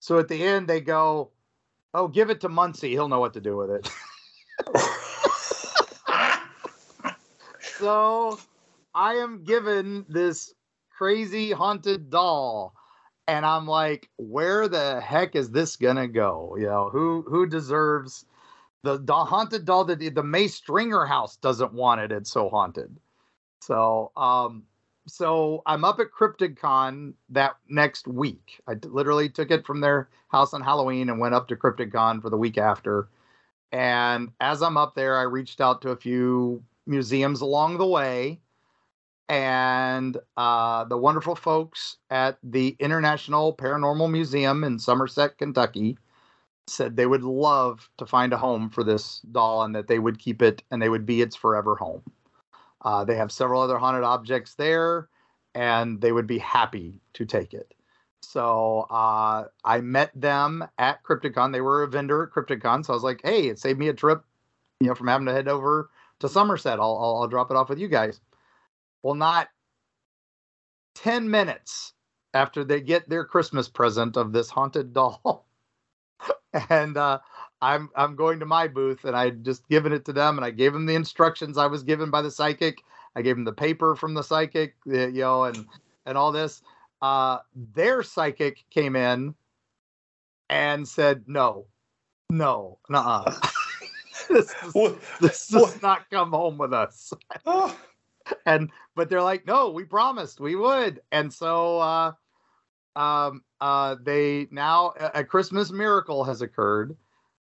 So at the end, they go, "Oh, give it to Muncy. He'll know what to do with it." *laughs* so I am given this crazy haunted doll and i'm like where the heck is this gonna go you know who who deserves the, the haunted doll that the, the may stringer house doesn't want it it's so haunted so um so i'm up at cryptidcon that next week. I literally took it from their house on halloween and went up to cryptidcon for the week after. And as i'm up there i reached out to a few museums along the way. And uh, the wonderful folks at the International Paranormal Museum in Somerset, Kentucky, said they would love to find a home for this doll and that they would keep it and they would be its forever home. Uh, they have several other haunted objects there and they would be happy to take it. So uh, I met them at Crypticon. They were a vendor at Crypticon, So I was like, hey, it saved me a trip, you know, from having to head over to Somerset. I'll, I'll, I'll drop it off with you guys. Well, not 10 minutes after they get their Christmas present of this haunted *laughs* doll. and uh, I'm I'm going to my booth and I just given it to them and I gave them the instructions I was given by the psychic. I gave them the paper from the psychic, you know, and and all this. Uh, their psychic came in and said no, no, nah. *laughs* this, does, this does not come home with us. Oh. *laughs* and but they're like, no, we promised we would, and so uh, um, uh, they now a Christmas miracle has occurred.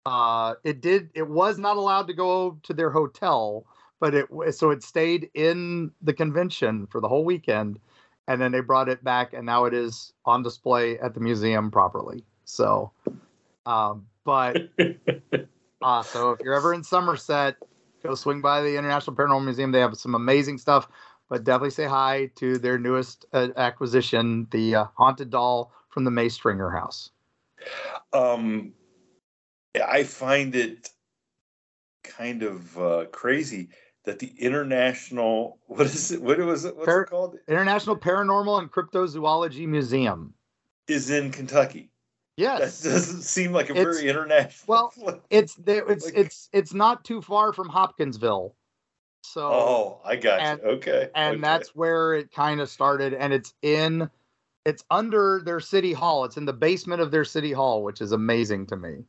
Uh, it did. It was not allowed to go to their hotel, but it so it stayed in the convention for the whole weekend, and then they brought it back, and now it is on display at the museum properly. So, um, but *laughs* uh, so if you're ever in Somerset, go swing by the International Paranormal Museum. They have some amazing stuff, but definitely say hi to their newest uh, acquisition, the uh, haunted doll from the May Stringer house. Um, I find it kind of uh, crazy that the international *laughs* what is it what was it what's Par- it called? International paranormal and cryptozoology museum. Is in kentucky. Yes. That doesn't seem like a it's, very international well *laughs* it's it's like, it's it's not too far from hopkinsville. So oh i got and, you okay. and okay. that's where it kind of started and it's in it's under their city hall. It's in the basement of their city hall which is amazing to me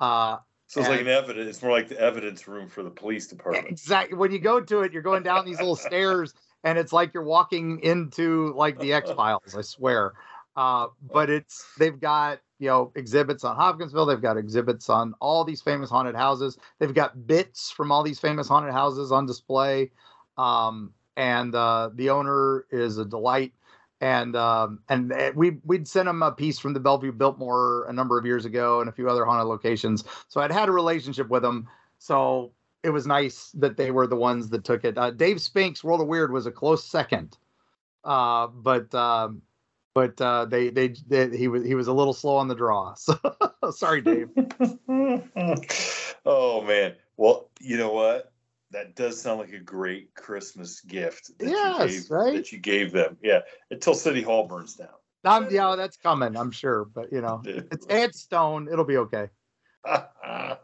uh so it's and, like an evidence. It's more like the evidence room for the police department. Exactly. When you go to it, you're going down these little *laughs* stairs, and it's like you're walking into like the *laughs* X Files. I swear. Uh, but it's they've got you know exhibits on Hopkinsville. They've got exhibits on all these famous haunted houses. They've got bits from all these famous haunted houses on display. Um, and uh, the owner is a delight and um, and eh, we we'd sent him a piece from the Bellevue Biltmore a number of years ago and a few other haunted locations. So I'd had a relationship with them. So it was nice that they were the ones that took it. Uh, Dave Spink's World of Weird was a close second, uh, but um, but uh, they, they, they he was he was a little slow on the draw. *laughs* So sorry, Dave. *laughs* oh man. Well, you know what? That does sound like a great Christmas gift that yes, you gave right? that you gave them. Yeah, until City Hall burns down. Um, yeah, that's coming, I'm sure. But you know, it's *laughs* it's stone. It'll be okay. *laughs* uh,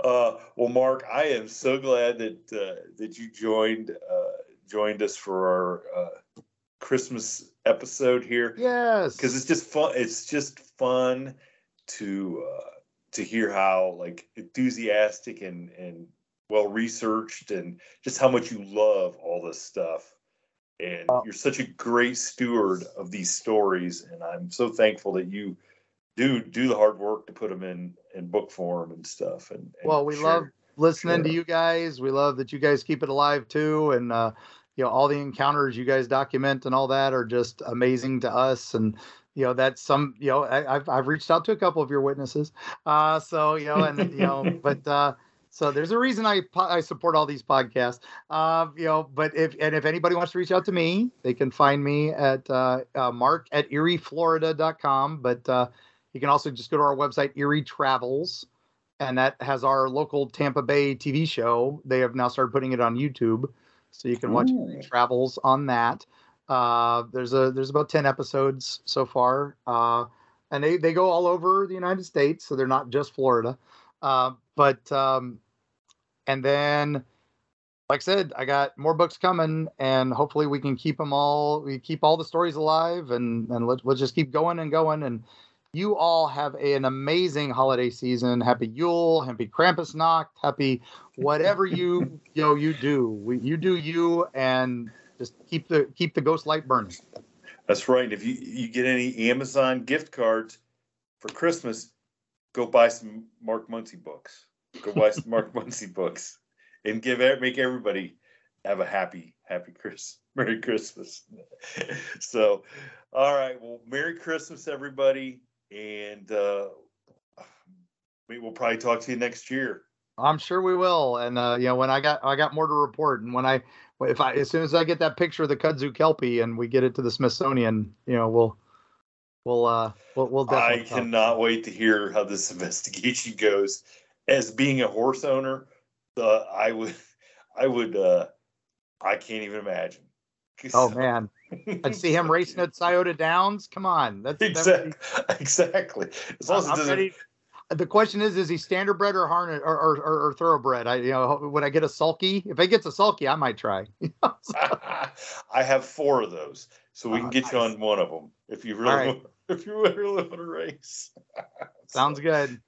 well, Mark, I am so glad that uh, that you joined uh, joined us for our uh, Christmas episode here. Yes, because it's just fun. It's just fun to uh, to hear how like enthusiastic and and well researched and just how much you love all this stuff. And you're such a great steward of these stories, and I'm so thankful that you do do the hard work to put them in in book form and stuff. And, and well, we share, love listening to you guys. We love that you guys keep it alive too, and uh, you know all the encounters you guys document and all that are just amazing to us. And you know that's some you know I, have I've reached out to a couple of your witnesses, uh, so you know and you know *laughs* but. Uh, so there's a reason I I support all these podcasts. Uh, you know, but if and if anybody wants to reach out to me, they can find me at uh, uh, mark at eerieflorida.com. But uh, you can also just go to our website, Eerie Travels, and that has our local Tampa Bay TV show. They have now started putting it on YouTube, so you can watch Eerie Travels on that. Uh, there's a there's about ten episodes so far, uh, and they they go all over the United States, so they're not just Florida. But um, and then like I said, I got more books coming, and hopefully we can keep them all. We keep all the stories alive, and and let, let's just keep going and going. And you all have a, an amazing holiday season. Happy Yule, happy Krampusnacht, happy whatever you you know you do. We, you do you, and just keep the keep the ghost light burning. That's right. If you you get any Amazon gift cards for Christmas, go buy some Mark Muncy books. Go buy some Mark Muncy books and give make everybody have a happy happy Chris Merry Christmas. *laughs* so, all right. Well, Merry Christmas, everybody, and uh, we will probably talk to you next year. I'm sure we will. And uh, you know, when I got I got more to report, and when I if I as soon as I get that picture of the kudzu kelpie and we get it to the Smithsonian, you know, we'll we'll uh we'll, we'll definitely. I cannot wait to hear how this *laughs* investigation goes as being a horse owner, uh, I would, *laughs* I would, uh, I can't even imagine. *laughs* Oh man, I'd see him racing at Scioto Downs. Come on, that's exactly that be, *laughs* exactly. As long as ready, the question is, is he standardbred or harness or, or, or, or, thoroughbred? I you know, would I get a sulky? If I gets a sulky, I might try. I have four of those, so we can oh, get nice. you on one of them if you really right. want, if you really want to race. Sounds good.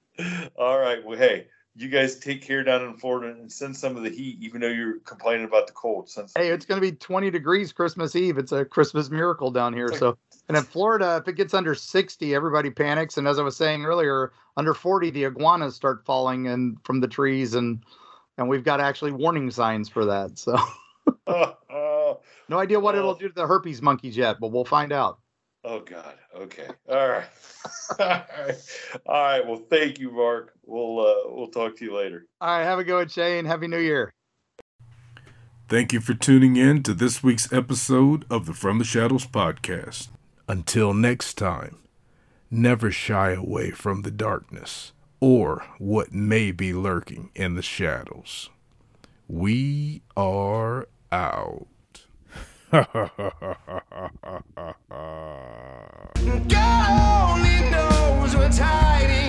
All right. Well, hey, you guys take care down in Florida and send some of the heat, even though you're complaining about the cold. Since hey, it's going to be 20 degrees Christmas Eve. It's a Christmas miracle down here. So, and in Florida, if it gets under 60, everybody panics. And as I was saying earlier, under 40, the iguanas start falling and from the trees, and and we've got actually warning signs for that. So, *laughs* *laughs* no idea what it'll do to the herpes monkeys yet, but we'll find out. Oh God. Okay. All right. *laughs* All right. All right. Well, thank you, Mark. We'll uh, we'll talk to you later. All right. Have a good one, Shane. Happy New Year. Thank you for tuning in to this week's episode of the From the Shadows podcast. Until next time, never shy away from the darkness or what may be lurking in the shadows. We are out. *laughs* God only knows what's hiding